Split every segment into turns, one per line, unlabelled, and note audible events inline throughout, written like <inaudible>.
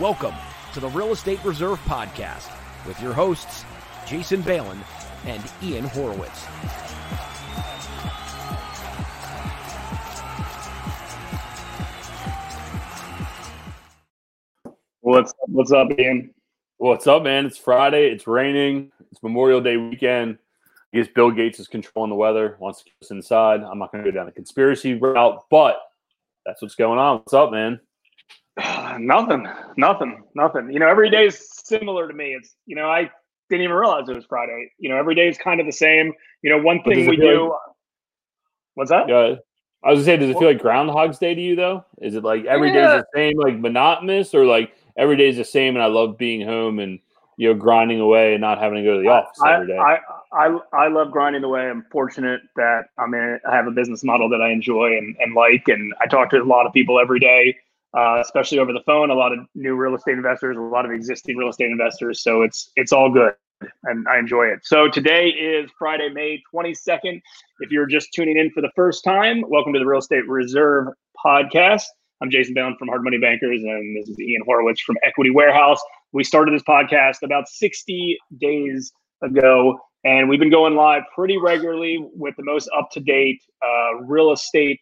Welcome to the Real Estate Reserve Podcast with your hosts, Jason Balin and Ian Horowitz.
What's what's up, Ian?
What's up, man? It's Friday. It's raining. It's Memorial Day weekend. I guess Bill Gates is controlling the weather, wants to keep us inside. I'm not going to go down the conspiracy route, but that's what's going on. What's up, man?
Nothing, nothing, nothing. You know, every day is similar to me. It's you know, I didn't even realize it was Friday. You know, every day is kind of the same. You know, one thing we do. Like, what's that?
Yeah, I was gonna say, does it feel like Groundhog's Day to you though? Is it like every yeah. day is the same, like monotonous, or like every day is the same, and I love being home and you know grinding away and not having to go to the office
I,
every day.
I, I I love grinding away. I'm fortunate that I'm in. I have a business model that I enjoy and, and like, and I talk to a lot of people every day uh, especially over the phone. A lot of new real estate investors, a lot of existing real estate investors. So it's it's all good, and I enjoy it. So today is Friday, May twenty second. If you're just tuning in for the first time, welcome to the Real Estate Reserve podcast. I'm Jason Bahn from Hard Money Bankers, and this is Ian Horowitz from Equity Warehouse. We started this podcast about 60 days ago, and we've been going live pretty regularly with the most up to date uh, real estate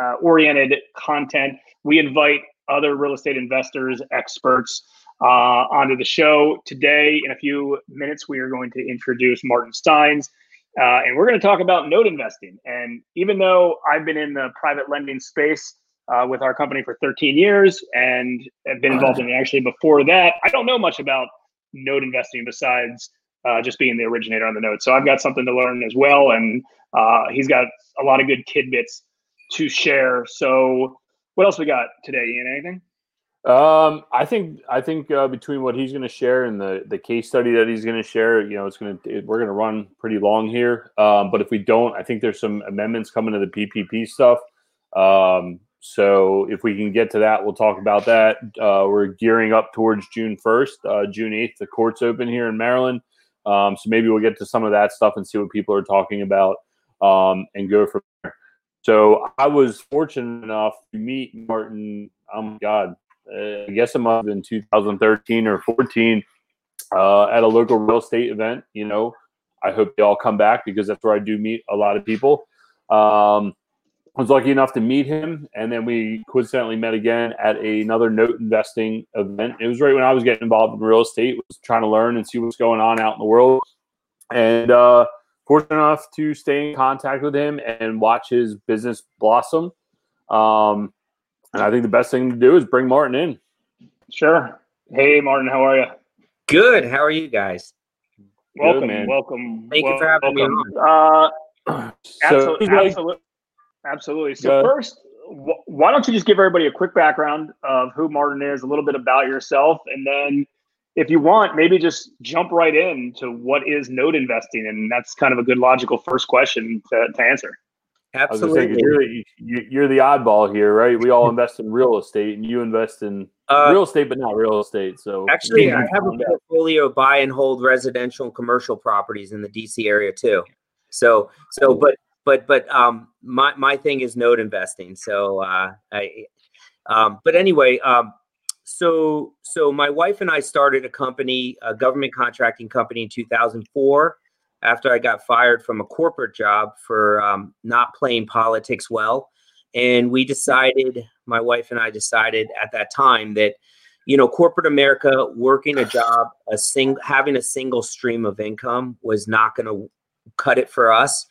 uh, oriented content. We invite other real estate investors, experts uh, onto the show. Today, in a few minutes, we are going to introduce Martin Saenz. Uh, and we're going to talk about note investing. And even though I've been in the private lending space uh, with our company for 13 years and have been involved in it actually before that, I don't know much about note investing besides uh, just being the originator on the note. So I've got something to learn as well. And uh, he's got a lot of good tidbits to share. So, what else we got today, Ian? Anything?
Um, I think I think uh, between what he's going to share and the the case study that he's going to share, you know, it's going to we're going to run pretty long here. Um, but if we don't, I think there's some amendments coming to the PPP stuff. Um, so if we can get to that, we'll talk about that. Uh, we're gearing up towards June 1st, uh, June 8th. The courts open here in Maryland, um, so maybe we'll get to some of that stuff and see what people are talking about um, and go from there. So I was fortunate enough to meet Martin. Oh my God, uh, I guess it must have been 2013 or 14 uh, at a local real estate event. You know, I hope they all come back because that's where I do meet a lot of people. Um, I was lucky enough to meet him, and then we coincidentally met again at another note investing event. It was right when I was getting involved in real estate, was trying to learn and see what's going on out in the world, and uh, fortunate enough to stay in contact with him and watch his business blossom. Um, and I think the best thing to do is bring Martin in.
Sure. Hey, Martin, how are you?
Good. How are you guys?
Welcome, Good, welcome.
Thank welcome. you for having welcome. me
on. Uh, <clears throat> so, absolutely, absolutely, absolutely. So first, wh- why don't you just give everybody a quick background of who Martin is, a little bit about yourself, and then if you want, maybe just jump right in to what is note investing, and that's kind of a good logical first question to, to answer.
Absolutely,
you're, you're, the oddball here, right? We all invest in real estate, and you invest in uh, real estate, but not real estate. So
actually, I have a portfolio of buy and hold residential and commercial properties in the DC area too. So, so, but, but, but, um, my my thing is note investing. So, uh, I, um, but anyway, um, so so my wife and I started a company, a government contracting company in 2004 after I got fired from a corporate job for um, not playing politics well. And we decided, my wife and I decided at that time that, you know, corporate America working a job, a sing, having a single stream of income was not going to cut it for us.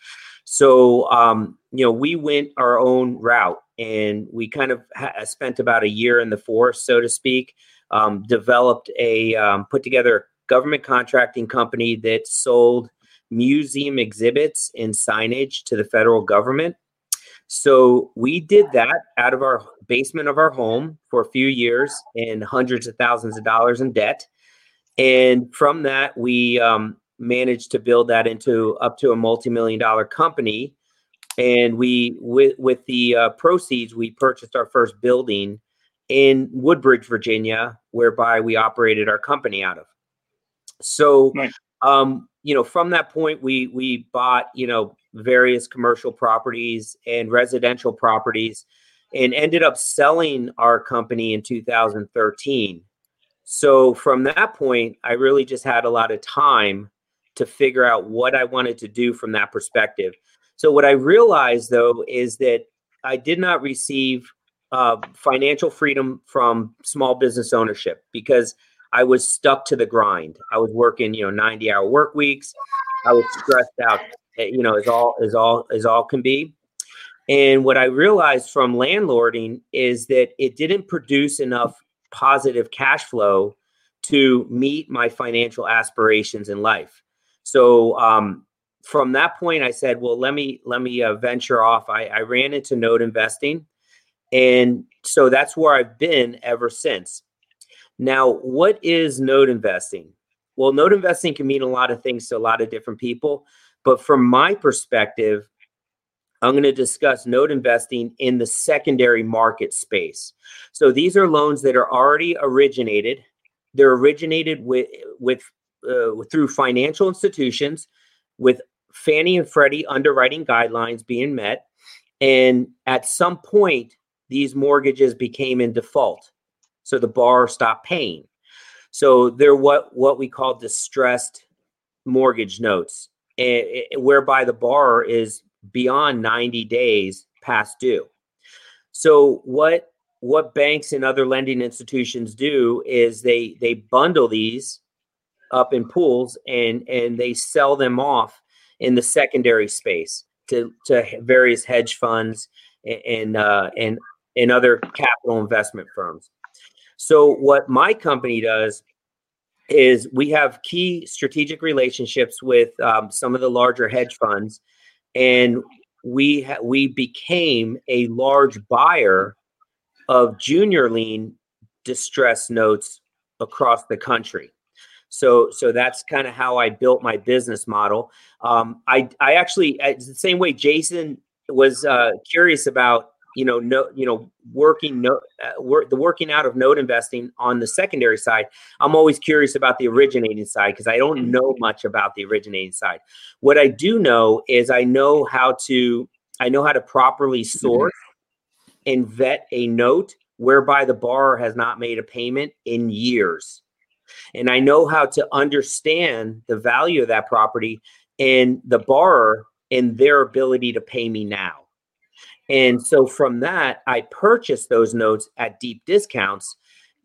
So, um, you know, we went our own route and we kind of ha- spent about a year in the forest, so to speak. Um, developed a um, put together government contracting company that sold museum exhibits and signage to the federal government. So we did that out of our basement of our home for a few years and hundreds of thousands of dollars in debt. And from that, we um, managed to build that into up to a multi-million dollar company and we with with the uh, proceeds we purchased our first building in Woodbridge, Virginia, whereby we operated our company out of. So, nice. um, you know, from that point, we we bought you know various commercial properties and residential properties, and ended up selling our company in 2013. So from that point, I really just had a lot of time to figure out what I wanted to do from that perspective. So what I realized though is that I did not receive uh, financial freedom from small business ownership because I was stuck to the grind. I was working, you know, 90 hour work weeks. I was stressed out, eh, you know, as all as all as all can be. And what I realized from landlording is that it didn't produce enough positive cash flow to meet my financial aspirations in life. So um, from that point, I said, well, let me let me uh, venture off. I, I ran into note investing, and so that's where I've been ever since. Now, what is note investing? Well, note investing can mean a lot of things to a lot of different people, but from my perspective, I'm going to discuss note investing in the secondary market space. So these are loans that are already originated. They're originated with with uh, through financial institutions with Fannie and Freddie underwriting guidelines being met, and at some point these mortgages became in default, so the borrower stopped paying. So they're what what we call distressed mortgage notes, and, whereby the borrower is beyond 90 days past due. So what what banks and other lending institutions do is they they bundle these up in pools and and they sell them off in the secondary space to to various hedge funds and uh, and and other capital investment firms. So what my company does is we have key strategic relationships with um, some of the larger hedge funds and we ha- we became a large buyer of junior lien distress notes across the country. So so that's kind of how I built my business model. Um, I I actually it's the same way Jason was uh, curious about you know no you know working no uh, work the working out of note investing on the secondary side i'm always curious about the originating side because i don't mm-hmm. know much about the originating side what i do know is i know how to i know how to properly mm-hmm. source and vet a note whereby the borrower has not made a payment in years and i know how to understand the value of that property and the borrower and their ability to pay me now and so from that, I purchased those notes at deep discounts.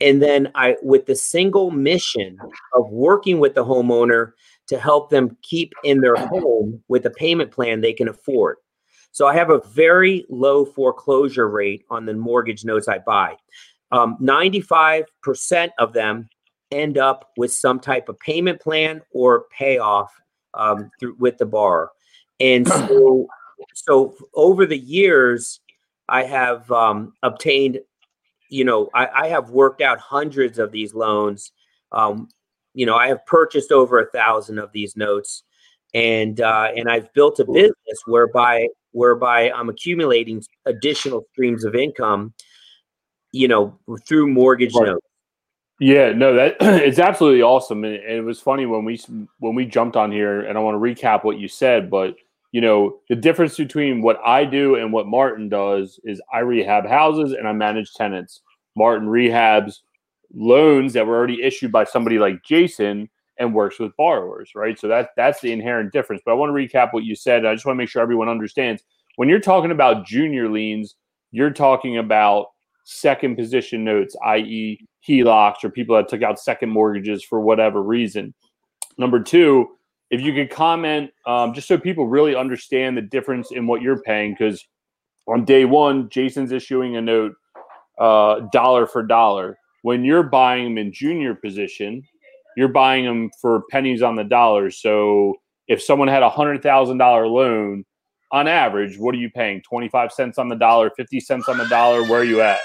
And then I, with the single mission of working with the homeowner to help them keep in their home with a payment plan they can afford. So I have a very low foreclosure rate on the mortgage notes I buy. Um, 95% of them end up with some type of payment plan or payoff um, through, with the bar. And <clears throat> so so over the years, I have um, obtained, you know, I, I, have worked out hundreds of these loans. Um, you know, I have purchased over a thousand of these notes, and uh, and I've built a business whereby whereby I'm accumulating additional streams of income. You know, through mortgage right. notes.
Yeah, no, that <clears throat> it's absolutely awesome, and, and, it was funny when we when we jumped on here, and I want to recap what you said, but you know, the difference between what I do and what Martin does is I rehab houses and I manage tenants. Martin rehabs loans that were already issued by somebody like Jason and works with borrowers, right? So that that's the inherent difference. But I want to recap what you said. I just want to make sure everyone understands. When you're talking about junior liens, you're talking about second position notes, i.e., HELOCs or people that took out second mortgages for whatever reason. Number two, if you could comment, um, just so people really understand the difference in what you're paying, because on day one, Jason's issuing a note uh, dollar for dollar. When you're buying them in junior position, you're buying them for pennies on the dollar. So if someone had a hundred thousand dollar loan, on average, what are you paying? Twenty five cents on the dollar, fifty cents on the dollar. Where are you at?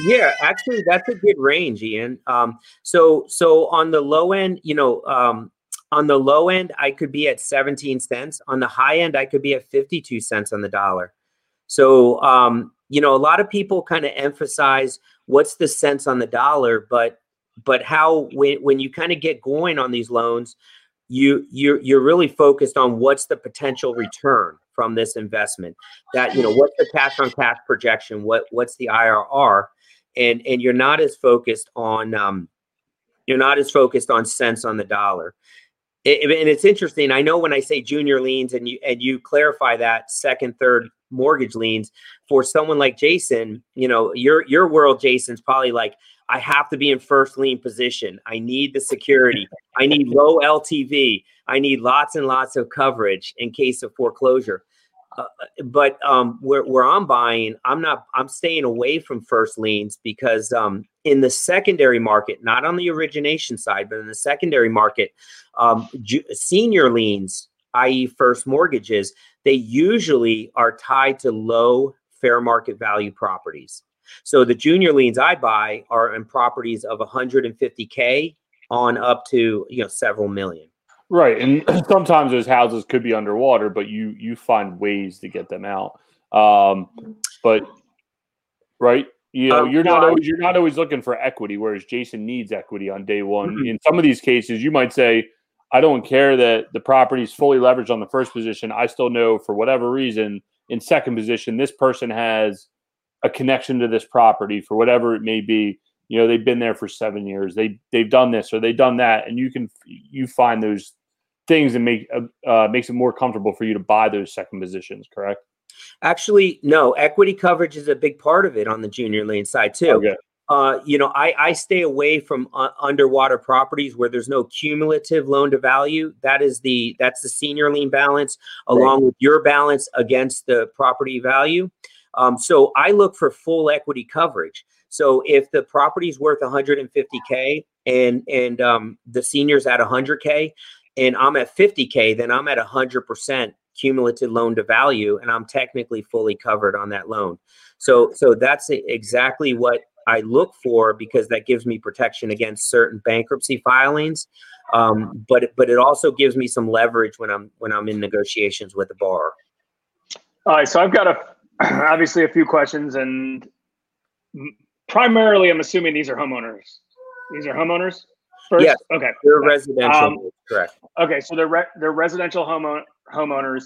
Yeah, actually, that's a good range, Ian. Um, so, so on the low end, you know, um, on the low end, I could be at 17 cents. On the high end, I could be at 52 cents on the dollar. So, um, you know, a lot of people kind of emphasize what's the cents on the dollar, but but how when when you kind of get going on these loans, you you're you're really focused on what's the potential return from this investment. That you know, what's the cash on cash projection? What what's the IRR? And and you're not as focused on um, You're not as focused on cents on the dollar. It, and it's interesting. I know when I say junior liens and you and you clarify that second, third mortgage liens for someone like Jason, you know, your your world, Jason's probably like, I have to be in first lien position. I need the security. I need low LTV. I need lots and lots of coverage in case of foreclosure. Uh, but um, where, where I'm buying, I'm not. I'm staying away from first liens because um, in the secondary market, not on the origination side, but in the secondary market, um, ju- senior liens, i.e., first mortgages, they usually are tied to low fair market value properties. So the junior liens I buy are in properties of 150k on up to you know several million.
Right, and <clears throat> sometimes those houses could be underwater, but you you find ways to get them out. Um, but right, you know, um, you're not always you're not always looking for equity, whereas Jason needs equity on day one. Mm-hmm. In some of these cases, you might say, "I don't care that the property is fully leveraged on the first position. I still know for whatever reason in second position, this person has a connection to this property for whatever it may be." You know they've been there for seven years they they've done this or they've done that and you can you find those things and make uh, uh, makes it more comfortable for you to buy those second positions correct
actually no equity coverage is a big part of it on the junior lien side too okay. Uh, you know, I, I stay away from uh, underwater properties where there's no cumulative loan to value. That is the that's the senior lien balance along right. with your balance against the property value. Um, so I look for full equity coverage. So if the property is worth 150k and and um, the seniors at 100k, and I'm at 50k, then I'm at 100% cumulative loan to value, and I'm technically fully covered on that loan. So so that's exactly what I look for because that gives me protection against certain bankruptcy filings. Um, but but it also gives me some leverage when I'm when I'm in negotiations with the borrower.
All right, so I've got a <clears throat> obviously a few questions, and primarily, I'm assuming these are homeowners. These are homeowners.
First? Yes. Okay. They're residential. Um, correct.
Okay, so they're re- they're residential home homeowners.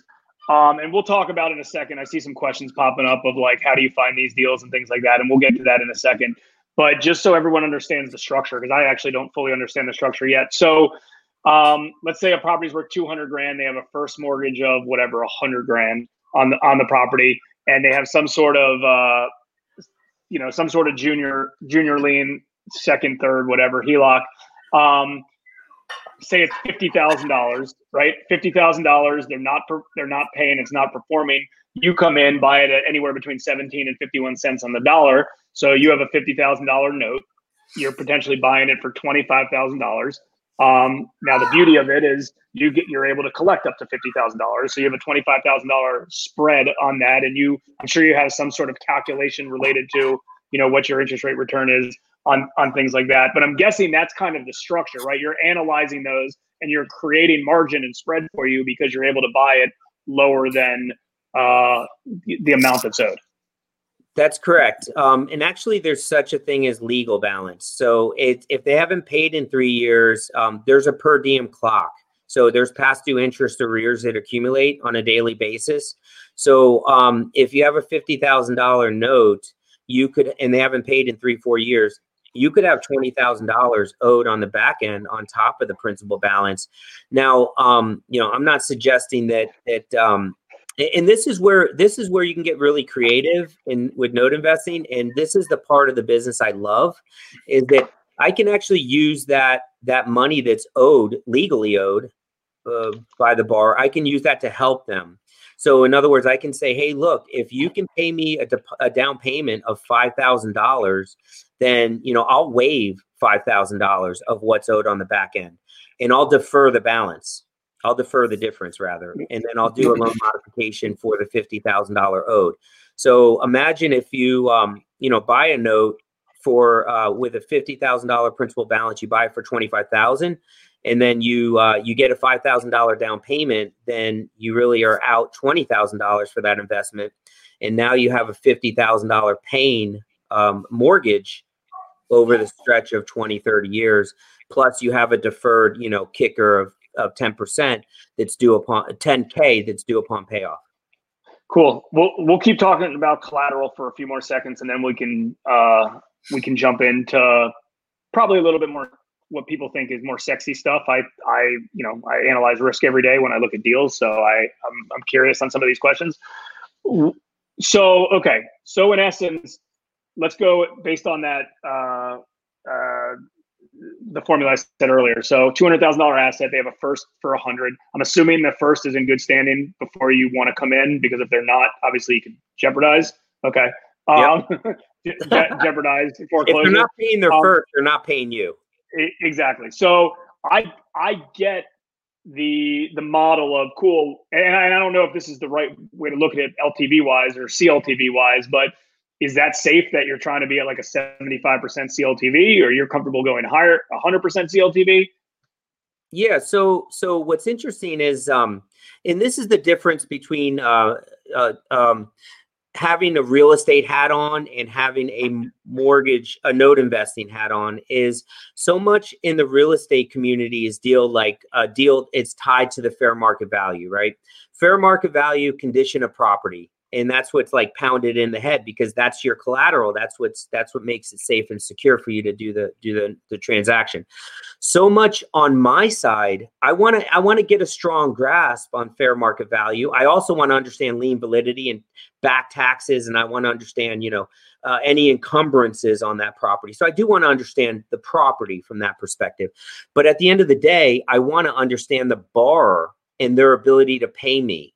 Um, and we'll talk about in a second. I see some questions popping up of like, how do you find these deals and things like that, and we'll get to that in a second. But just so everyone understands the structure, because I actually don't fully understand the structure yet. So, um, let's say a property's worth two hundred grand. They have a first mortgage of whatever hundred grand on the on the property, and they have some sort of uh, you know some sort of junior junior lien second third whatever HELOC um, say it's fifty thousand dollars right? Fifty thousand dollars they're not per, they're not paying it's not performing. You come in buy it at anywhere between 17 and 51 cents on the dollar. So you have a $50000 note. You're potentially buying it for $25000 um, now the beauty of it is you get you're able to collect up to fifty thousand dollars, so you have a twenty five thousand dollar spread on that, and you I'm sure you have some sort of calculation related to you know what your interest rate return is on on things like that. But I'm guessing that's kind of the structure, right? You're analyzing those and you're creating margin and spread for you because you're able to buy it lower than uh, the amount that's owed.
That's correct. Um, and actually, there's such a thing as legal balance. So it, if they haven't paid in three years, um, there's a per diem clock. So there's past due interest arrears that accumulate on a daily basis. So um, if you have a fifty thousand dollar note, you could, and they haven't paid in three four years, you could have twenty thousand dollars owed on the back end on top of the principal balance. Now, um, you know, I'm not suggesting that that um, and this is where this is where you can get really creative in with note investing and this is the part of the business i love is that i can actually use that that money that's owed legally owed uh, by the bar i can use that to help them. So in other words i can say hey look if you can pay me a, a down payment of $5000 then you know i'll waive $5000 of what's owed on the back end and i'll defer the balance I'll defer the difference rather, and then I'll do a loan modification for the fifty thousand dollar owed. So imagine if you um, you know buy a note for uh, with a fifty thousand dollar principal balance, you buy it for twenty five thousand, and then you uh, you get a five thousand dollar down payment, then you really are out twenty thousand dollars for that investment, and now you have a fifty thousand dollar paying um, mortgage over the stretch of 20 30 years plus you have a deferred you know kicker of of 10% that's due upon 10k that's due upon payoff
cool we'll we'll keep talking about collateral for a few more seconds and then we can uh we can jump into probably a little bit more what people think is more sexy stuff. I I you know I analyze risk every day when I look at deals, so I I'm, I'm curious on some of these questions. So okay, so in essence, let's go based on that uh, uh, the formula I said earlier. So two hundred thousand dollar asset, they have a first for a hundred. I'm assuming the first is in good standing before you want to come in because if they're not, obviously you can jeopardize. Okay. Um, <laughs> yep. je- jeopardize foreclosure.
If they're not paying their um, first, they're not paying you.
Exactly. So I I get the the model of cool, and I, and I don't know if this is the right way to look at it LTV wise or CLTV wise, but is that safe that you're trying to be at like a 75% CLTV or you're comfortable going higher 100% CLTV?
Yeah, so so what's interesting is um and this is the difference between uh, uh um having a real estate hat on and having a mortgage a note investing hat on is so much in the real estate community is deal like a deal it's tied to the fair market value right fair market value condition of property and that's what's like pounded in the head because that's your collateral. That's what's that's what makes it safe and secure for you to do the do the, the transaction. So much on my side i want to i want to get a strong grasp on fair market value. I also want to understand lien validity and back taxes and i want to understand you know uh, any encumbrances on that property. So i do want to understand the property from that perspective. But at the end of the day i want to understand the borrower and their ability to pay me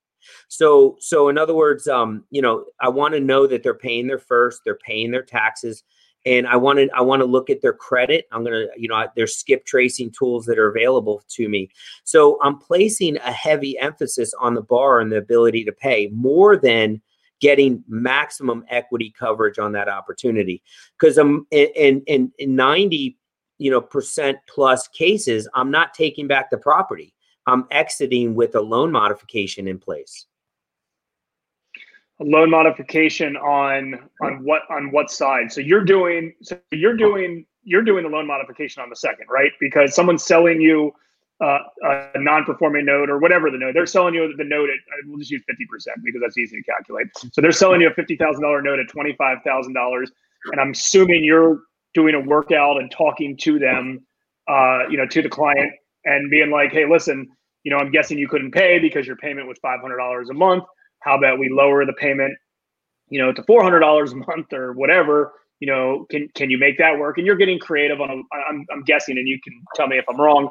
so, so in other words, um, you know, I want to know that they're paying their first, they're paying their taxes, and I want to I want to look at their credit. I'm gonna, you know, there's skip tracing tools that are available to me. So I'm placing a heavy emphasis on the bar and the ability to pay more than getting maximum equity coverage on that opportunity because i'm in, in in 90 you know percent plus cases i'm not taking back the property i'm exiting with a loan modification in place.
A loan modification on on what on what side? So you're doing so you're doing you're doing the loan modification on the second right? Because someone's selling you uh, a non-performing note or whatever the note they're selling you the note at we'll just use 50% because that's easy to calculate. So they're selling you a $50000 note at $25000 and i'm assuming you're doing a workout and talking to them uh, you know to the client and being like hey listen you know i'm guessing you couldn't pay because your payment was $500 a month how about we lower the payment, you know, to four hundred dollars a month or whatever? You know, can can you make that work? And you're getting creative on a. I'm I'm guessing, and you can tell me if I'm wrong.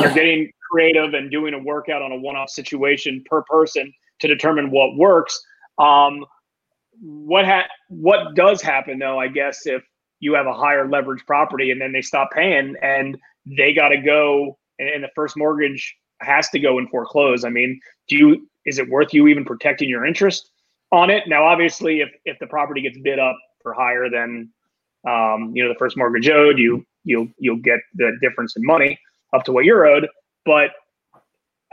You're getting creative and doing a workout on a one-off situation per person to determine what works. Um, what ha- what does happen though? I guess if you have a higher leverage property and then they stop paying and they got to go and, and the first mortgage has to go and foreclose. I mean, do you is it worth you even protecting your interest on it? Now, obviously, if if the property gets bid up for higher than um, you know the first mortgage owed, you you'll you'll get the difference in money up to what you're owed. But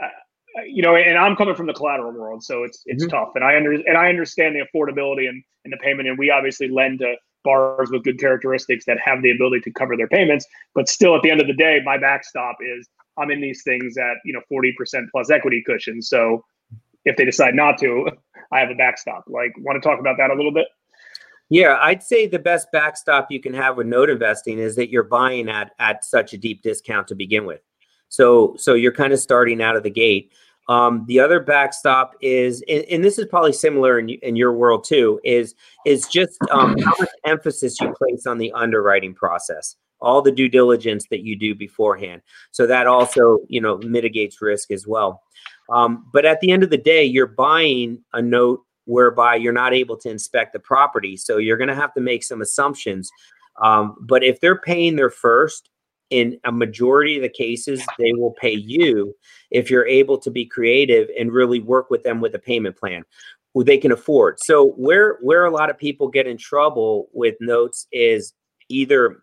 uh, you know, and I'm coming from the collateral world, so it's it's mm-hmm. tough, and I under and I understand the affordability and, and the payment, and we obviously lend to borrowers with good characteristics that have the ability to cover their payments. But still, at the end of the day, my backstop is I'm in these things at you know 40% plus equity cushion. So if they decide not to, <laughs> I have a backstop. Like, want to talk about that a little bit?
Yeah, I'd say the best backstop you can have with note investing is that you're buying at at such a deep discount to begin with. So so you're kind of starting out of the gate. Um, the other backstop is, and, and, this is probably similar in, in your world too, is is just um, how much emphasis you place on the underwriting process, all the due diligence that you do beforehand. So that also, you know, mitigates risk as well. Um, but at the end of the day, you're buying a note whereby you're not able to inspect the property. So you're going to have to make some assumptions. Um, but if they're paying their first, in a majority of the cases, they will pay you if you're able to be creative and really work with them with a payment plan they can afford. So where where a lot of people get in trouble with notes is either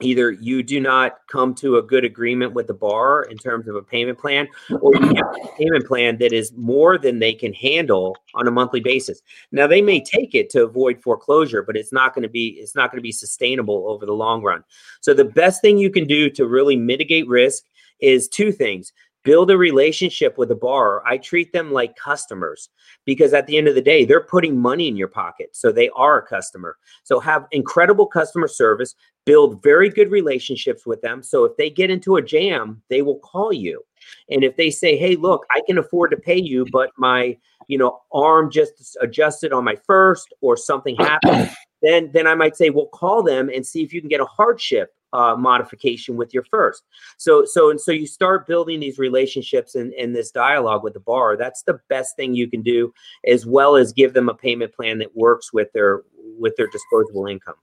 either you do not come to a good agreement with the bar in terms of a payment plan or you have a payment plan that is more than they can handle on a monthly basis. Now they may take it to avoid foreclosure but it's not going to be it's not going to be sustainable over the long run. So the best thing you can do to really mitigate risk is two things build a relationship with a borrower. I treat them like customers because at the end of the day, they're putting money in your pocket. So they are a customer. So have incredible customer service, build very good relationships with them. So if they get into a jam, they will call you. And if they say, "Hey, look, I can afford to pay you, but my, you know, arm just adjusted on my first or something happened," then then I might say, "Well, call them and see if you can get a hardship uh, modification with your first. So so and so you start building these relationships and, and this dialogue with the borrower. That's the best thing you can do, as well as give them a payment plan that works with their with their disposable income.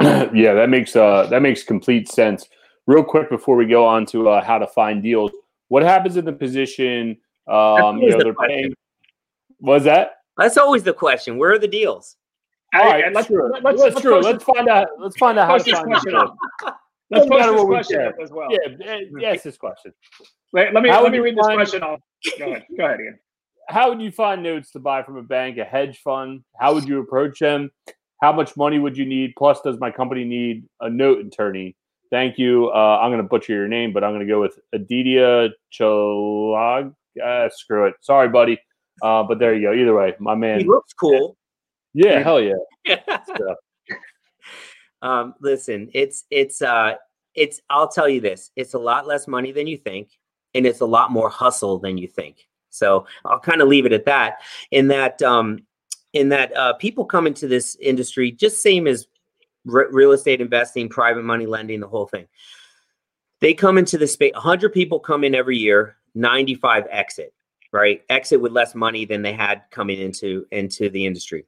<clears throat>
yeah, that makes uh that makes complete sense. Real quick before we go on to uh, how to find deals, what happens in the position? Um, you know, they're paying. Was that?
That's always the question. Where are the deals?
All right, let's, true. Let's, let's, true. Let's find out. Let's find out how to find
question Let's post this question up as well.
Yeah, yes, this question.
Wait, let me how let me read find, this question off. Go ahead. Go ahead, Ian.
How would you find notes to buy from a bank, a hedge fund? How would you approach them? How much money would you need? Plus, does my company need a note attorney? Thank you. Uh, I'm going to butcher your name, but I'm going to go with Aditya Chalag. Uh, screw it. Sorry, buddy. Uh, but there you go. Either way, my man.
He looks cool.
Yeah, hell <laughs> yeah.
um, listen, it's it's uh it's I'll tell you this, it's a lot less money than you think, and it's a lot more hustle than you think. So I'll kind of leave it at that. In that um in that uh people come into this industry just same as r- real estate investing, private money lending, the whole thing. They come into the space, 100 people come in every year, 95 exit, right? Exit with less money than they had coming into into the industry.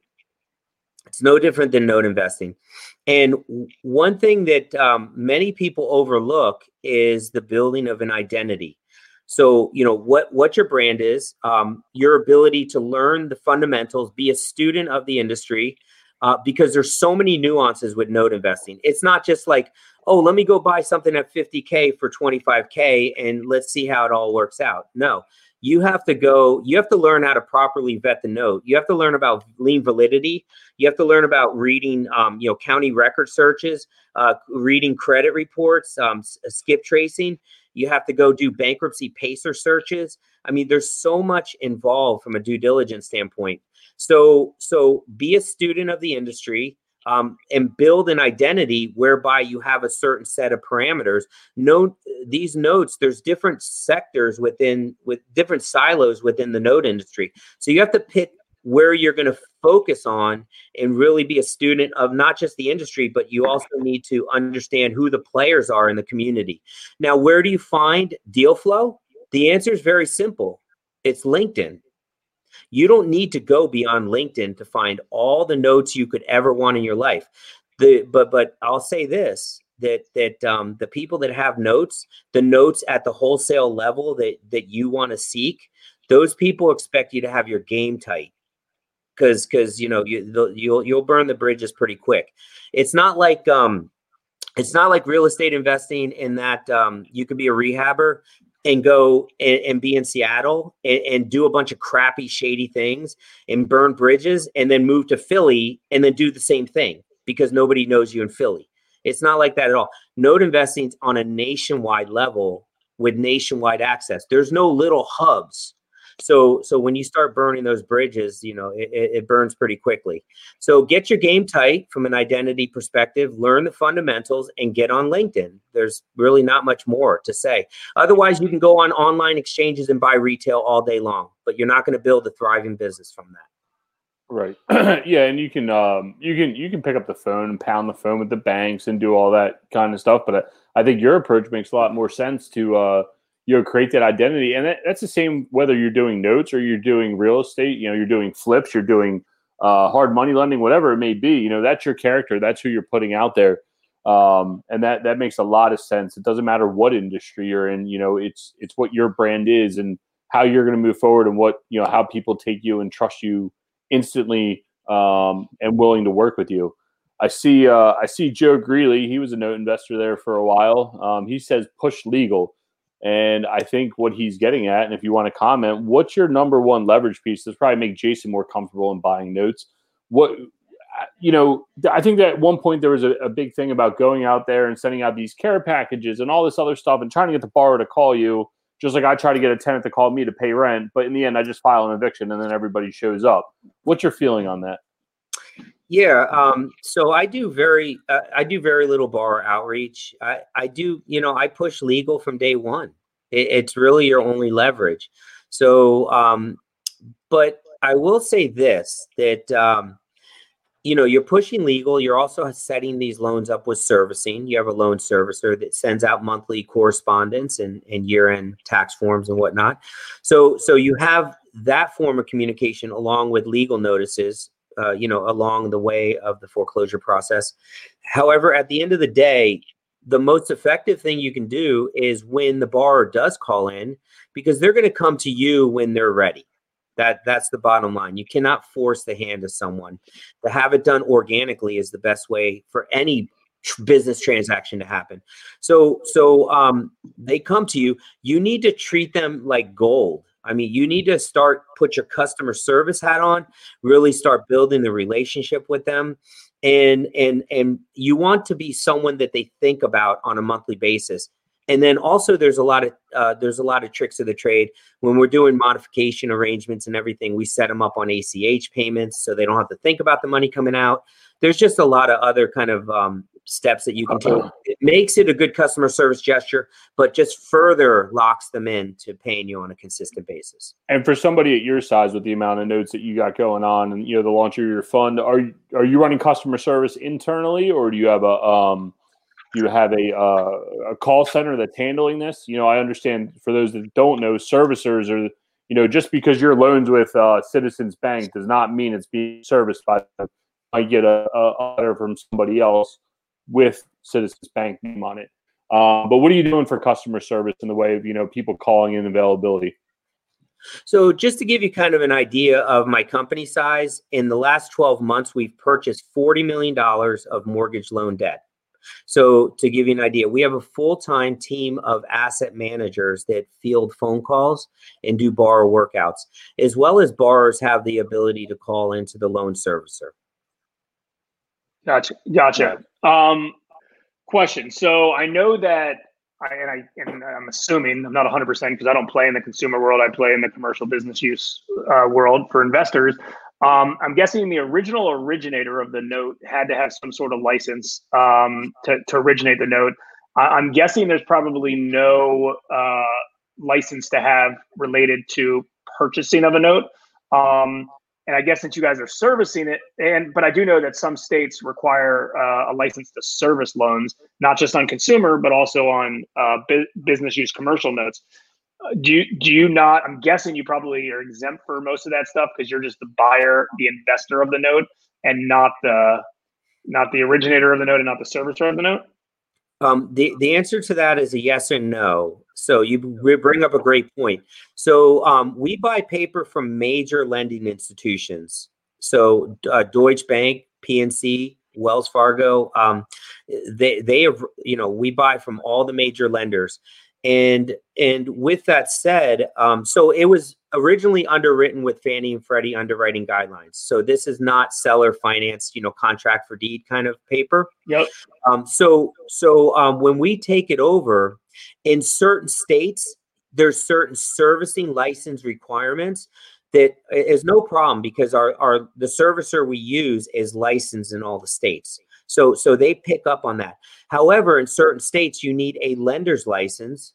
It's no different than note investing. And one thing that um, many people overlook is the building of an identity. So, you know what what your brand is, um, your ability to learn the fundamentals, be a student of the industry, uh, because there's so many nuances with note investing. It's not just like, oh, let me go buy something at 50k for 25k and let's see how it all works out. No, you have to go you have to learn how to properly vet the note. You have to learn about lien validity. You have to learn about reading um, you know county record searches uh, reading credit reports um, uh, skip tracing. You have to go do bankruptcy pacer searches. I mean there's so much involved from a due diligence standpoint. So so be a student of the industry um, and build an identity whereby you have a certain set of parameters. Note these notes. There's different sectors within with different silos within the note industry. So you have to pick where you're going to focus on and really be a student of not just the industry, but you also need to understand who the players are in the community. Now, where do you find deal flow? The answer is very simple. It's LinkedIn. You don't need to go beyond LinkedIn to find all the notes you could ever want in your life. The but but I'll say this that that um, the people that have notes, the notes at the wholesale level that that you want to seek, those people expect you to have your game tight because because you know you you'll you'll burn the bridges pretty quick. It's not like um it's not like real estate investing in that um, you could be a rehabber and go and, and be in Seattle and, and, do a bunch of crappy, shady things and burn bridges and then move to Philly and then do the same thing because nobody knows you in Philly. It's not like that at all. Note investing on a nationwide level with nationwide access. There's no little hubs so so when you start burning those bridges, you know it, it burns pretty quickly. So get your game tight from an identity perspective. Learn the fundamentals and get on LinkedIn. There's really not much more to say. Otherwise, you can go on online exchanges and buy retail all day long, but you're not going to build a thriving business from that.
Right. <clears throat> yeah, and you can um, you can you can pick up the phone and pound the phone with the banks and do all that kind of stuff. But I, I think your approach makes a lot more sense to uh, you know create that identity and that, that's the same whether you're doing notes or you're doing real estate you know you're doing flips you're doing uh, hard money lending whatever it may be you know that's your character that's who you're putting out there um, and that that makes a lot of sense it doesn't matter what industry you're in you know it's it's what your brand is and how you're going to move forward and what you know how people take you and trust you instantly um, and willing to work with you I see uh, I see Joe Greeley. He was a note investor there for a while. Um, he says push legal. And I think what he's getting at, and if you want to comment, what's your number one leverage piece? This probably make Jason more comfortable in buying notes. What uh, you know, I think that at one point there was a, a, big thing about going out there and sending out these care packages and all this other stuff and trying to get the borrower to call you Just like I try to get a tenant to call me to pay rent, but in the end, I just file an eviction and then everybody shows up. What's your feeling on that?
Yeah, um, so I do very, uh, I do very little bar outreach. I, I do, you know, I push legal from day one. It, it's really your only leverage. So, um, but I will say this: that um, you know, you're pushing legal. You're also setting these loans up with servicing. You have a loan servicer that sends out monthly correspondence and, and year-end tax forms and whatnot. So, so you have that form of communication along with legal notices uh, you know, along the way of the foreclosure process. However, at the end of the day, the most effective thing you can do is when the borrower does call in, because they're going to come to you when they're ready. That that's the bottom line. You cannot force the hand of someone. To have it done organically is the best way for any business transaction to happen. So so um, they come to you. You need to treat them like gold. I mean, you need to start put your customer service hat on, really start building the relationship with them. And and and you want to be someone that they think about on a monthly basis. And then also there's a lot of uh, there's a lot of tricks of the trade when we're doing modification arrangements and everything. We set them up on ACH payments so they don't have to think about the money coming out. There's just a lot of other kind of um, steps that you can take. It makes it a good customer service gesture, but just further locks them in to paying you on a consistent basis.
And for somebody at your size, with the amount of notes that you got going on, and you know the launch of your fund, are you, are you running customer service internally, or do you have a um, you have a uh, a call center that's handling this? You know, I understand for those that don't know, servicers are you know just because your loans with uh, Citizens Bank does not mean it's being serviced by. I get a, a letter from somebody else with Citizens Bank name on it. Um, but what are you doing for customer service in the way of you know people calling in availability?
So, just to give you kind of an idea of my company size, in the last 12 months, we've purchased $40 million of mortgage loan debt. So, to give you an idea, we have a full time team of asset managers that field phone calls and do borrower workouts, as well as borrowers have the ability to call into the loan servicer.
Gotcha. Gotcha. Um, question. So I know that, I, and I and I'm assuming I'm not 100 percent because I don't play in the consumer world. I play in the commercial business use uh, world for investors. Um, I'm guessing the original originator of the note had to have some sort of license um, to, to originate the note. I, am guessing there's probably no uh, license to have related to purchasing of a note. Um, and I guess since you guys are servicing it, and but I do know that some states require uh, a license to service loans, not just on consumer, but also on uh, bu- business use commercial notes. Uh, do you do you not? I'm guessing you probably are exempt for most of that stuff because you're just the buyer, the investor of the note, and not the not the originator of the note and not the servicer of the note.
Um, the the answer to that is a yes and no. So you bring up a great point. So um, we buy paper from major lending institutions. So uh, Deutsche Bank, PNC, Wells Fargo. Um, they they have you know we buy from all the major lenders, and and with that said, um, so it was originally underwritten with Fannie and Freddie underwriting guidelines. So this is not seller financed, you know, contract for deed kind of paper.
Yep.
Um, so so um, when we take it over, in certain states, there's certain servicing license requirements that is no problem because our, our the servicer we use is licensed in all the states. So so they pick up on that. However, in certain states, you need a lender's license.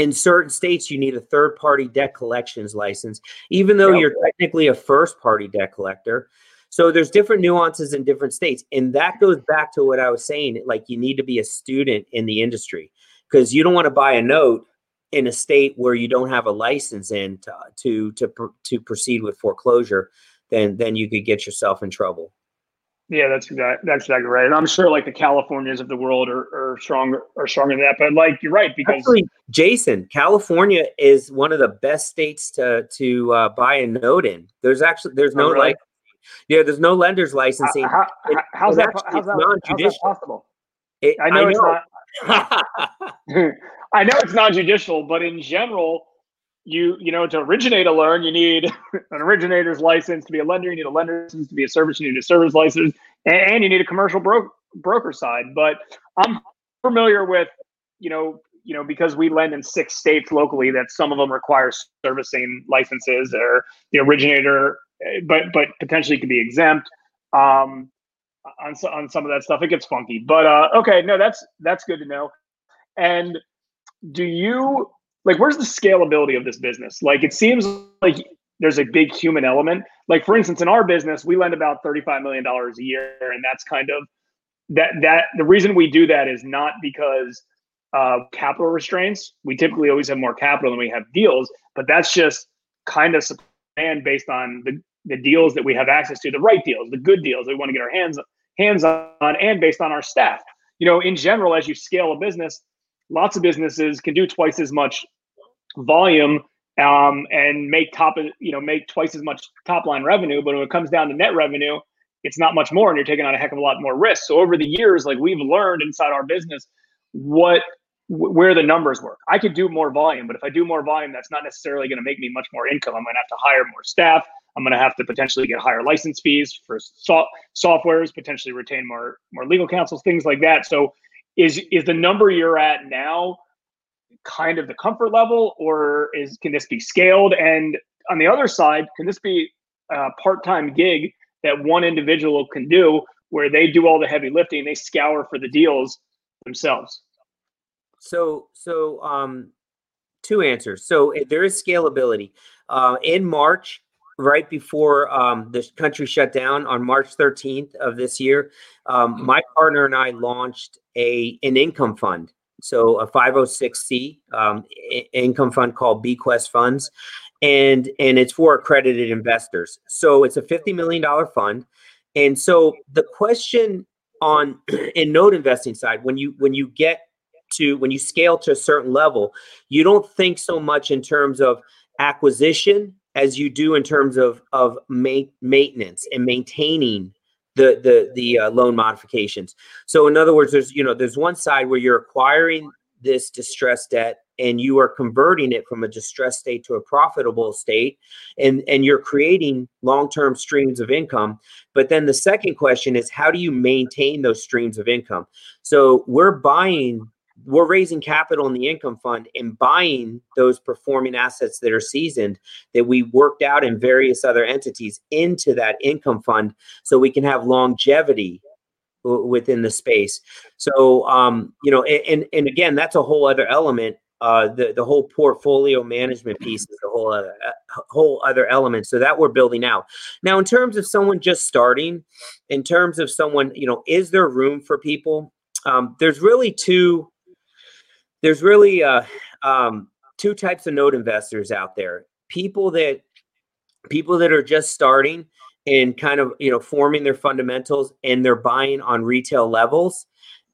In certain states, you need a third party debt collections license, even though yep. you're technically a first party debt collector. So there's different nuances in different states. And that goes back to what I was saying. Like you need to be a student in the industry because you don't want to buy a note in a state where you don't have a license in to to to, to proceed with foreclosure. Then then you could get yourself in trouble.
Yeah, that's exactly that's exactly right. And I'm sure like the Californias of the world are, are stronger are stronger than that. But like you're right because
Actually, Jason, California is one of the best states to to uh, buy a note in. There's actually there's no oh, really? like yeah, there's no lender's licensing. Uh,
how, how, how's, that, how's, that, how's, that, possible?
It,
I know, I know it's not. <laughs> <laughs> I know it's non-judicial, but in general, you you know to originate a loan you need <laughs> an originator's license to be a lender you need a lender license to be a service you need a service license and, and you need a commercial bro- broker side but i'm familiar with you know you know, because we lend in six states locally, that some of them require servicing licenses or the originator, eh, but but potentially can be exempt um, on on some of that stuff. It gets funky, but uh, okay, no, that's that's good to know. And do you like where's the scalability of this business? Like it seems like there's a big human element. Like for instance, in our business, we lend about thirty-five million dollars a year, and that's kind of that that the reason we do that is not because uh, capital restraints. We typically always have more capital than we have deals, but that's just kind of and based on the, the deals that we have access to, the right deals, the good deals we want to get our hands hands on, and based on our staff. You know, in general, as you scale a business, lots of businesses can do twice as much volume um, and make top you know make twice as much top line revenue, but when it comes down to net revenue, it's not much more, and you're taking on a heck of a lot more risk. So over the years, like we've learned inside our business what where the numbers work. I could do more volume, but if I do more volume, that's not necessarily going to make me much more income. I'm going to have to hire more staff. I'm going to have to potentially get higher license fees for so- softwares, potentially retain more more legal counsels, things like that. So, is is the number you're at now kind of the comfort level, or is can this be scaled? And on the other side, can this be a part time gig that one individual can do, where they do all the heavy lifting, they scour for the deals themselves?
So, so um, two answers. So eh, there is scalability. Uh, in March, right before um, the country shut down on March 13th of this year, um, my partner and I launched a an income fund. So a 506c um, income fund called BQuest Funds, and and it's for accredited investors. So it's a 50 million dollar fund, and so the question on <clears throat> in note investing side when you when you get to when you scale to a certain level, you don't think so much in terms of acquisition as you do in terms of of ma- maintenance and maintaining the the the uh, loan modifications. So in other words, there's you know there's one side where you're acquiring this distressed debt and you are converting it from a distressed state to a profitable state and and you're creating long-term streams of income but then the second question is how do you maintain those streams of income so we're buying we're raising capital in the income fund and buying those performing assets that are seasoned that we worked out in various other entities into that income fund so we can have longevity within the space. So um you know and and again that's a whole other element uh the the whole portfolio management piece is a whole other uh, whole other element so that we're building out. Now in terms of someone just starting in terms of someone you know is there room for people? Um, there's really two there's really uh, um, two types of note investors out there. People that people that are just starting and kind of you know forming their fundamentals and they're buying on retail levels.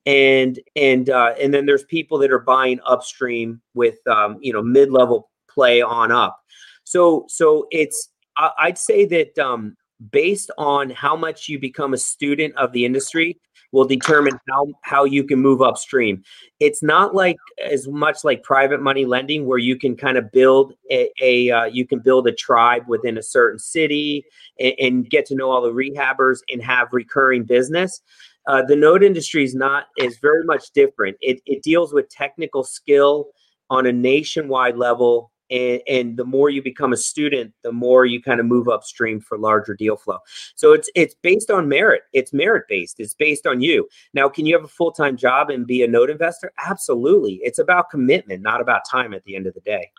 And and uh, and then there's people that are buying upstream with um, you know mid-level play on up. So so it's i'd say that um, based on how much you become a student of the industry will determine how how you can move upstream. It's not like as much like private money lending where you can kind of build a, a uh, you can build a tribe within a certain city and, and, get to know all the rehabbers and have recurring business. Uh, the note industry is not is very much different. It, it deals with technical skill on a nationwide level and, and the more you become a student the more you kind of move upstream for larger deal flow. So it's it's based on merit. It's merit based it's based on you. Now can you have a full-time job and be a note investor? Absolutely. It's about commitment not about time at the end of the day.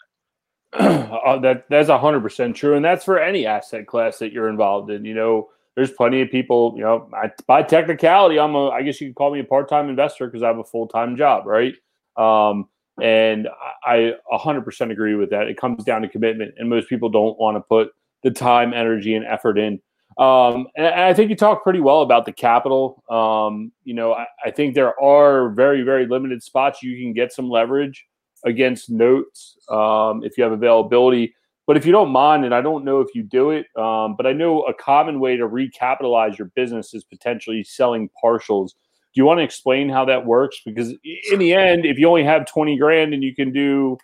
Uh, that that's 100% true and that's for any asset class that you're involved in you know? There's plenty of people you know I, by technicality i'm a i guess you could call me a part-time investor because i have a full-time job right? Um, and I 100% agree with that. It comes down to commitment, and most people don't want to put the time, energy, and effort in. Um, and, I think you talk pretty well about the capital. Um, you know, I, I, think there are very, very limited spots you can get some leverage against notes um, if you have availability. But if you don't mind, and I don't know if you do it, um, but I know a common way to recapitalize your business is potentially selling partials you want to explain how that works? Because in the end, if you only have 20 grand and you can do,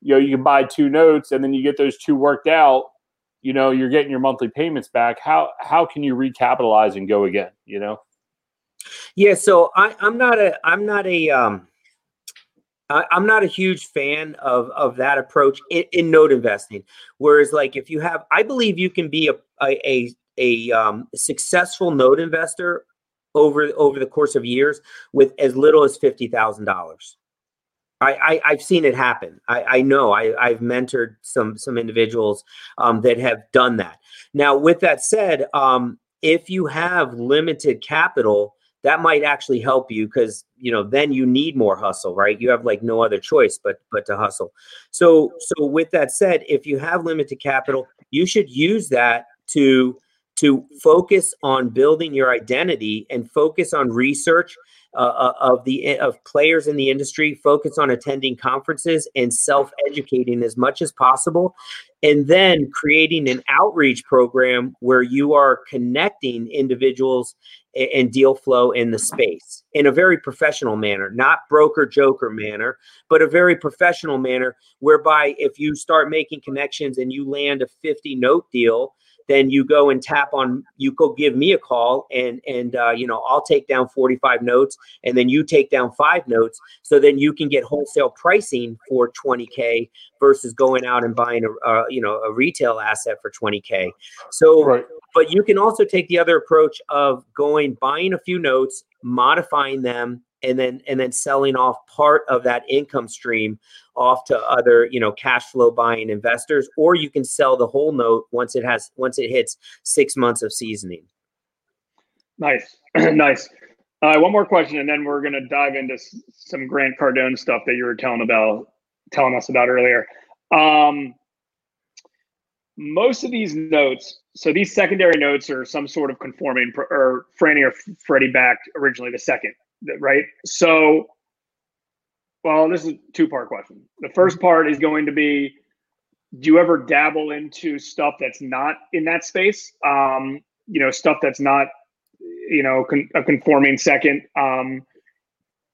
you know, you can buy two notes and then you get those two worked out, you know, you're getting your monthly payments back. How how can you recapitalize and go again? You know?
Yeah, so I, I'm not a I'm not a um I, am not a huge fan of of that approach in, in, note investing. Whereas, like if you have, I believe you can be a a a, a um, successful note investor over over the course of years with as little as fifty thousand dollars. I, I have seen it happen. I, I know I, I've mentored some some individuals um, that have done that. Now, with that said, um, if you have limited capital, that might actually help you because you know then you need more hustle right you have like no other choice but but to hustle so so with that said if you have limited capital you should use that to to focus on building your identity and focus on research uh, uh of the of players in the industry focus on attending conferences and self-educating as much as possible and then creating an outreach program where you are connecting individuals and deal flow in the space in a very professional manner, not broker joker manner, but a very professional manner whereby if you start making connections and you land a 50 note deal, then you go and tap on you go give me a call and and uh, you know i'll take down 45 notes and then you take down five notes so then you can get wholesale pricing for 20k versus going out and buying a, you know a retail asset for 20k so right. but you can also take the other approach of going buying a few notes modifying them and then and then selling off part of that income stream off to other you know cash flow buying investors or you can sell the whole note once it has once it hits six months of seasoning.
Nice. <clears throat> Nice. Uh, one more question and then we're going to dive into some grant cardone stuff that you were telling about telling us about earlier. Um, most of these notes so these secondary notes are some sort of conforming or Fannie or Freddie backed originally the second right? So, well, this is a two part question. The first mm-hmm. part is going to be do you ever dabble into stuff that's not in that space? Um, you know, stuff that's not, you know, con- a conforming second. Um,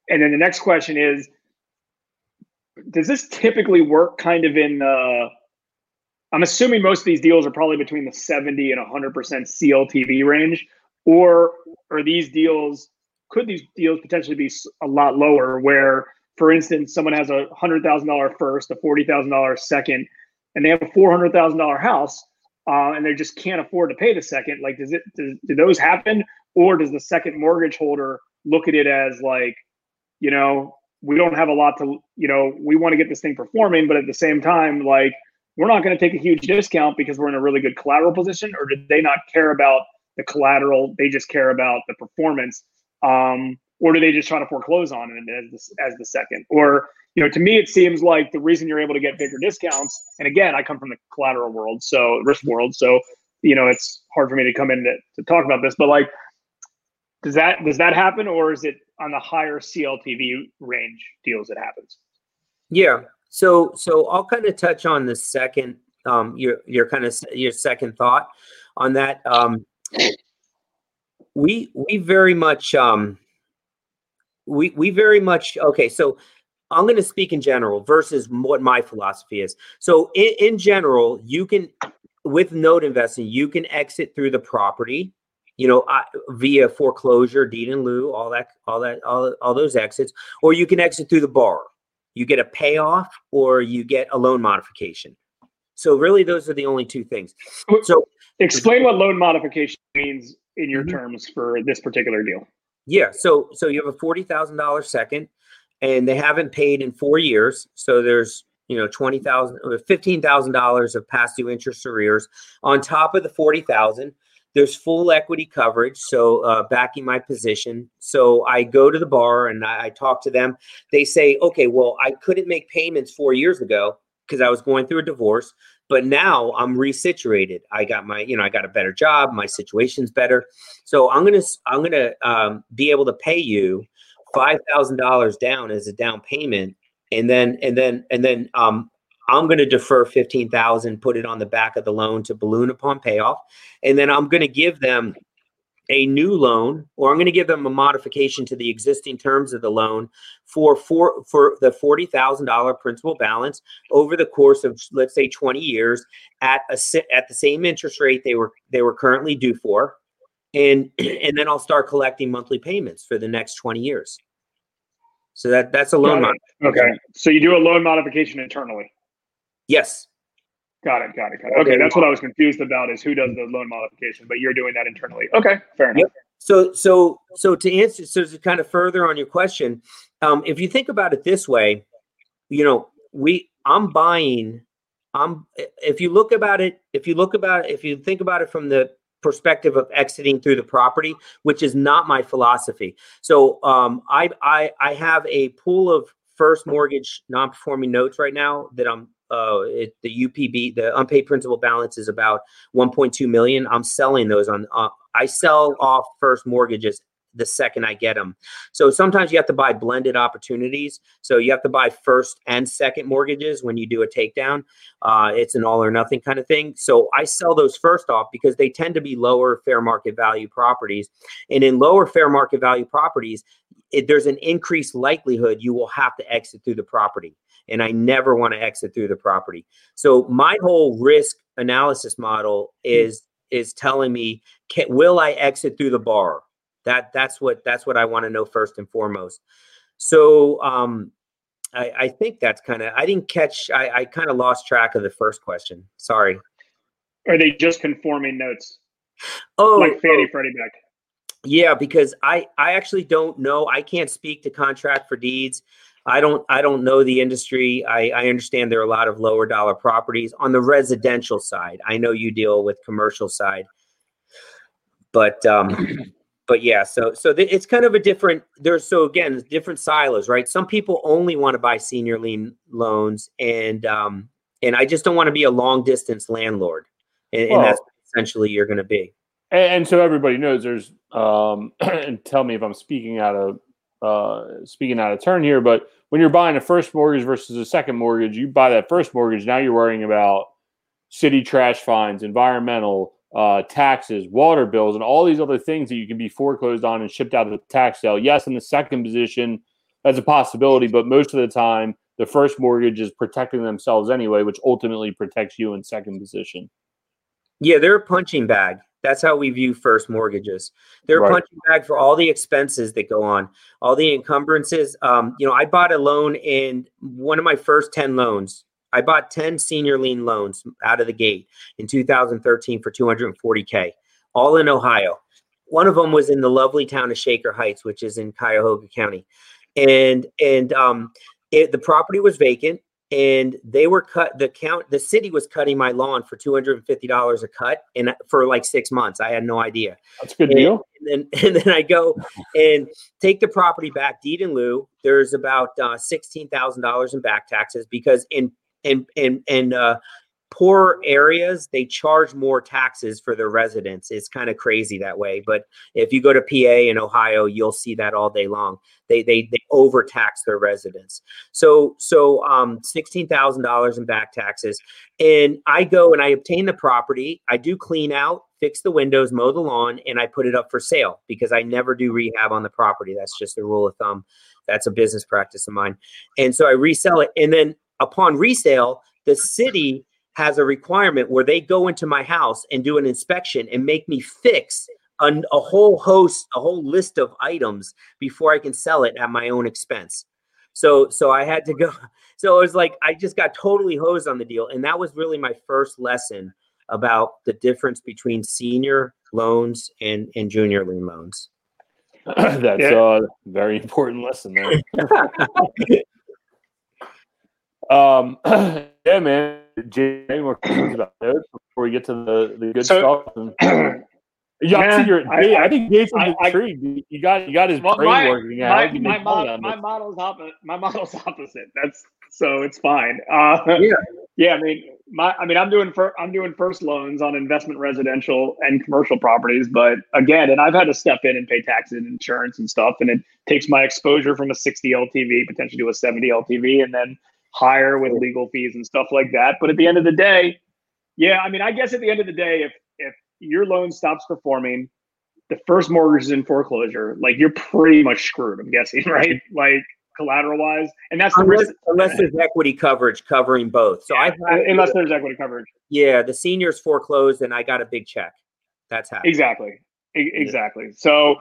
and then the next question is does this typically work kind of in the I'm assuming most of these deals are probably between the 70 and 100% CLTV range, or are these deals could these deals potentially be a lot lower? Where, for instance, someone has a hundred thousand dollar first, a forty thousand dollar second, and they have a four hundred thousand dollar house, uh, and they just can't afford to pay the second. Like, does it does, do those happen, or does the second mortgage holder look at it as like, you know, we don't have a lot to, you know, we want to get this thing performing, but at the same time, like, we're not going to take a huge discount because we're in a really good collateral position, or did they not care about the collateral? They just care about the performance um, or do they just try to foreclose on it as the, as the second? Or you know, to me, it seems like the reason you're able to get bigger discounts. And again, I come from the collateral world, so risk world, so you know, it's hard for me to come in to, to talk about this. But like, does that does that happen, or is it on the higher CLTV range deals that happens?
Yeah. So so I'll kind of touch on the second um your your kind of your second thought on that. Um we we very much um we we very much okay so i'm going to speak in general versus what my philosophy is. So in, in general you can with note investing you can exit through the property you know uh, via foreclosure deed in lieu all that all that all, all those exits or you can exit through the borrower. You get a payoff or you get a loan modification. So really those are the only two things. So
explain what loan modification means in your mm-hmm. terms for this particular deal?
Yeah. So so you have a forty thousand dollar second, and they haven't paid in four years. So there's you know twenty thousand or uh, fifteen thousand dollars of past due interest arrears on top of the forty thousand. There's full equity coverage, so uh, backing my position. So I go to the bar and I, I talk to them. They say, okay, well, I couldn't make payments four years ago because I was going through a divorce. But now I'm resituated. I got my, you know, I got a better job. My situation's better. So I'm gonna, I'm gonna um, be able to pay you five thousand dollars down as a down payment, and then, and then, and then, um, I'm to defer 15,000, put it on the back of the loan to balloon upon payoff. And then I'm to give them a new loan or I'm going to give them a modification to the existing terms of the loan for for for the $40,000 principal balance over the course of let's say 20 years at a at the same interest rate they were they were currently due for and <clears throat> and then I'll start collecting monthly payments for the next 20 years. So that that's a loan mod.
Okay. So you do a loan modification internally.
Yes.
Got it. Got it. Got it. Okay, that's what I was confused about is who does the loan modification, but you're doing that internally. Okay, fair enough.
Yep. So so so to answer so to kind of further on your question, um, if you think about it this way, you know, we I'm buying. I'm if you look about it, if you look about it, if you think about it from the perspective of exiting through the property, which is not my philosophy. So um, I I I have a pool of first mortgage non-performing notes right now that I'm uh, it, the UPB, the unpaid principal balance is about 1.2 million. I'm selling those on. Uh, I sell off first mortgages the second I get them. So sometimes you have to buy blended opportunities. So you have to buy first and second mortgages when you do a takedown. Uh, it's an all or nothing kind of thing. So I sell those first off because they tend to be lower fair market value properties. And in lower fair market value properties, it, there's an increased likelihood you will have to exit through the property and I never want to exit through the property. So my whole risk analysis model hmm. is is telling me can, will I exit through the bar? That that's what that's what I want to know first and foremost. So um, I, I think that's kind of I didn't catch I, I kind of lost track of the first question. Sorry.
Are they just conforming notes?
Oh,
like Fannie oh. Freddie Mac.
Yeah, because I I actually don't know. I can't speak to contract for deeds. I don't I don't know the industry. I, I understand there are a lot of lower dollar properties on the residential side. I know you deal with commercial side, but um, <clears throat> but yeah. So so th- it's kind of a different. There's so again different silos, right? Some people only want to buy senior lien loans, and um, and I just don't want to be a long distance landlord, and, well, and that's essentially you're going to be.
And, and, so everybody knows there's um, <clears throat> and tell me if I'm speaking out of uh, speaking out of turn here, but when you're buying a first mortgage versus a second mortgage, you buy that first mortgage. Now you're worrying about city trash fines, environmental uh, taxes, water bills, and all these other things that you can be foreclosed on and shipped out of the tax sale. Yes, in the second position, that's a possibility, but most of the time, the first mortgage is protecting themselves anyway, which ultimately protects you in second position.
Yeah, they're a punching bag. That's how we view first mortgages. They're right. a punching bag for all the expenses that go on, all the encumbrances. Um, you know, I bought a loan in one of my first 10 loans. I bought 10 senior lien loans out of the gate in 2013 for 240K, all in Ohio. One of them was in the lovely town of Shaker Heights, which is in Cuyahoga County. And and um, it, the property was vacant and they were cut the count the city was cutting my lawn for $250 a cut and for like six months. I had no idea.
That's a good and, deal.
and <laughs> then, and then i go and take the property back. Deed in lieu there's about uh, $16000 in back taxes because in in in in uh, poor areas they charge more taxes for their residents. It's kind of crazy that way but if you go to pa in ohio you'll see that all day long. They they, they overtax their residents. So so um $16000 in back taxes and i go and i obtain the property i do clean out fix the windows mow the lawn and i put it up for sale because i never do rehab on the property. That's just a rule of thumb. That's a business practice of mine. And so i resell it and then upon resale the city has a requirement where they go into my house and do an inspection and make me fix a, a, whole host, a whole list of items before I can sell it at my own expense. So, so I had to go. <laughs> So it was like I just got totally hosed on the deal, and that was really my first lesson about the difference between senior loans and and junior lien loans. <clears throat>
That's yeah. a very important lesson there. <laughs> um, <clears throat> yeah, man. Jay, any more questions about those before we get to the, the good so, stuff? And, <clears throat> yeah, your, I, I, think Jason's I, intrigued. you got you got his well, brain my, working.
My, my, model, my model's opposite. My model's opposite. That's so it's fine. Uh, yeah, <laughs> yeah. I mean, my I mean, I'm doing for I'm doing first loans on investment residential and commercial properties, but again, and I've had to step in and pay taxes and insurance and stuff, and it takes my exposure from a 60 LTV potentially to a 70 LTV, and then higher with legal fees and stuff like that. But at the end of the day, yeah, I mean, I guess at the end of the day, if if your loan stops performing, the first mortgage is in foreclosure, like you're pretty much screwed. I'm guessing, <laughs> right? Like collateral wise, and that's
unless,
the
unless there's equity coverage covering both. So yeah,
I unless there's equity coverage.
Yeah, the seniors foreclosed, and I got a big check. That's happening.
Exactly. exactly. So,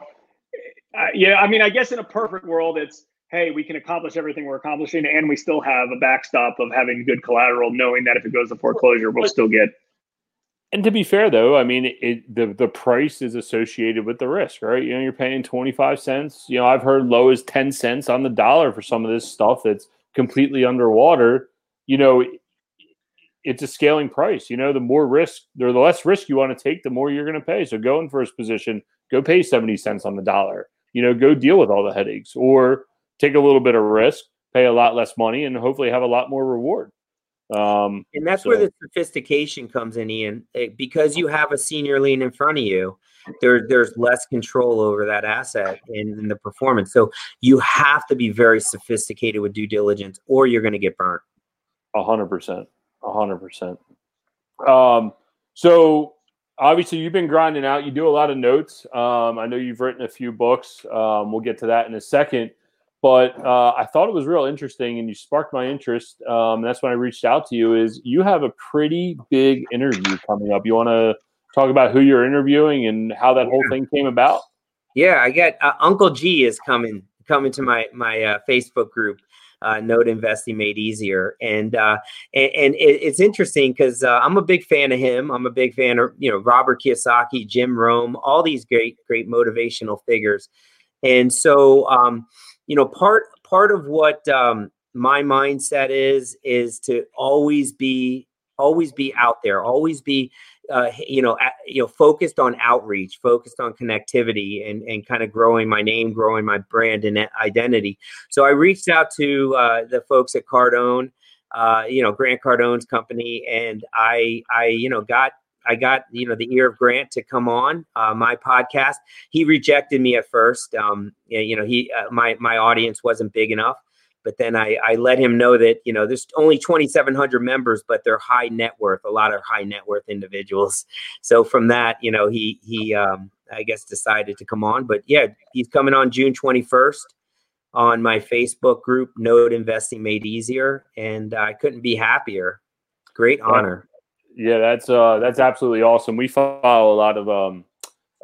uh, yeah, I mean, I guess in a perfect world, it's hey, we can accomplish everything we're accomplishing, and we still have a backstop of having good collateral, knowing that if it goes to foreclosure, we'll still get.
And to be fair, though, I mean, it, the the price is associated with the risk, right? You know, you're paying twenty five cents. You know, I've heard low as ten cents on the dollar for some of this stuff that's completely underwater. You know, it's a scaling price. You know, the more risk, or the less risk you want to take, the more you're going to pay. So go in first position, go pay 70 cents on the dollar. You know, go deal with all the headaches or take a little bit of risk, pay a lot less money, and hopefully have a lot more reward. Um,
and that's so. where the sophistication comes in, Ian. Eh, because you have a senior lien in front of you, there, there's less control over that asset and, and the performance. So you have to be very sophisticated with due diligence, or you're going to get burnt.
A hundred percent a hundred percent. Um, so obviously you've been grinding out. You do a lot of notes. Um, I know you've written a few books. Um, we'll get to that in a second. But uh, I thought it was real interesting, and you sparked my interest. Um, that's when I reached out to you. Is you have a pretty big interview coming up? You want to talk about who you're interviewing and how that whole thing came about?
Yeah, I get uh, Uncle G is coming coming to my my uh, Facebook group uh, note investing made easier. And uh, and, and it, it's interesting because uh, I'm a big fan of him. I'm a big fan of you know Robert Kiyosaki, Jim Rohn, all these great great motivational figures. And so um, you know part part of what um, my mindset is is to always be always be out there, always be uh, you know, at, you know, focused on outreach, focused on connectivity, and and kind of growing my name, growing my brand and identity. So I reached out to uh, the folks at Cardone, uh, you know, Grant Cardone's company, and I I you know got I got you know the ear of Grant to come on uh, my podcast. He rejected me at first. Um, you know, he uh, my my audience wasn't big enough. But then I, I let him know that, you know, there's only 2,700 members, but they're high net worth, a lot of high net worth individuals. <laughs> So from that, you know, he, he, um, I guess decided to come on, but yeah, he's coming on June 21st on my Facebook group, Note Investing Made Easier. And I couldn't be happier. Great honor.
Yeah, that's, uh, that's absolutely awesome. We follow a lot of, um,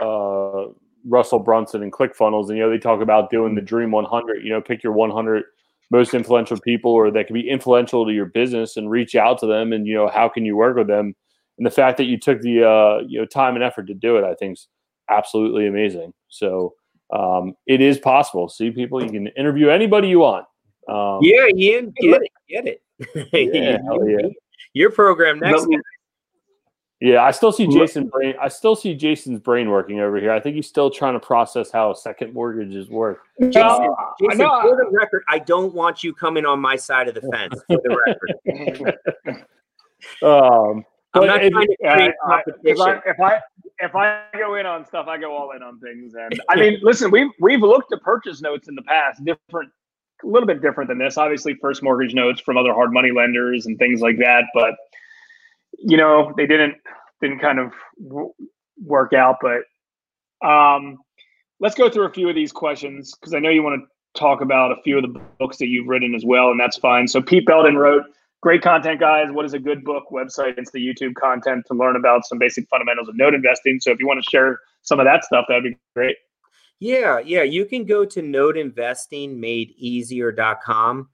uh, Russell Brunson and ClickFunnels, and you know they talk about doing the Dream 100. You know, pick your 100 most influential people or that can be influential to your business and reach out to them and you know how can you work with them? And the fact that you took the uh, you know time and effort to do it i think is absolutely amazing. So um, it is possible. See people you can interview anybody you want.
Um, yeah ian get it get it. <laughs> Yeah, yeah. your program next
yeah, I still see Jason brain. I still see Jason's brain working over here. I think he's still trying to process how second mortgages work.
Jason, uh, Jason for the record, I don't want you coming on my side of the fence. For the record. <laughs>
um,
I'm not trying to create
competition. I, if I if I go in on stuff, I go all in on things. And I mean, listen, we've we've looked at purchase notes in the past, different, a little bit different than this. Obviously, first mortgage notes from other hard money lenders and things like that, but you know, they didn't didn't kind of work out. But um, let's go through a few of these questions because I know you want to talk about a few of the books that you've written as well, and that's fine. So Pete Belton wrote great content, guys. What is a good book? Website, it's the YouTube content to learn about some basic fundamentals of note investing. So if you want to share some of that stuff, that'd be great.
Yeah, yeah. You can go to note investing made easier.com noteinvestingmadeeasier.com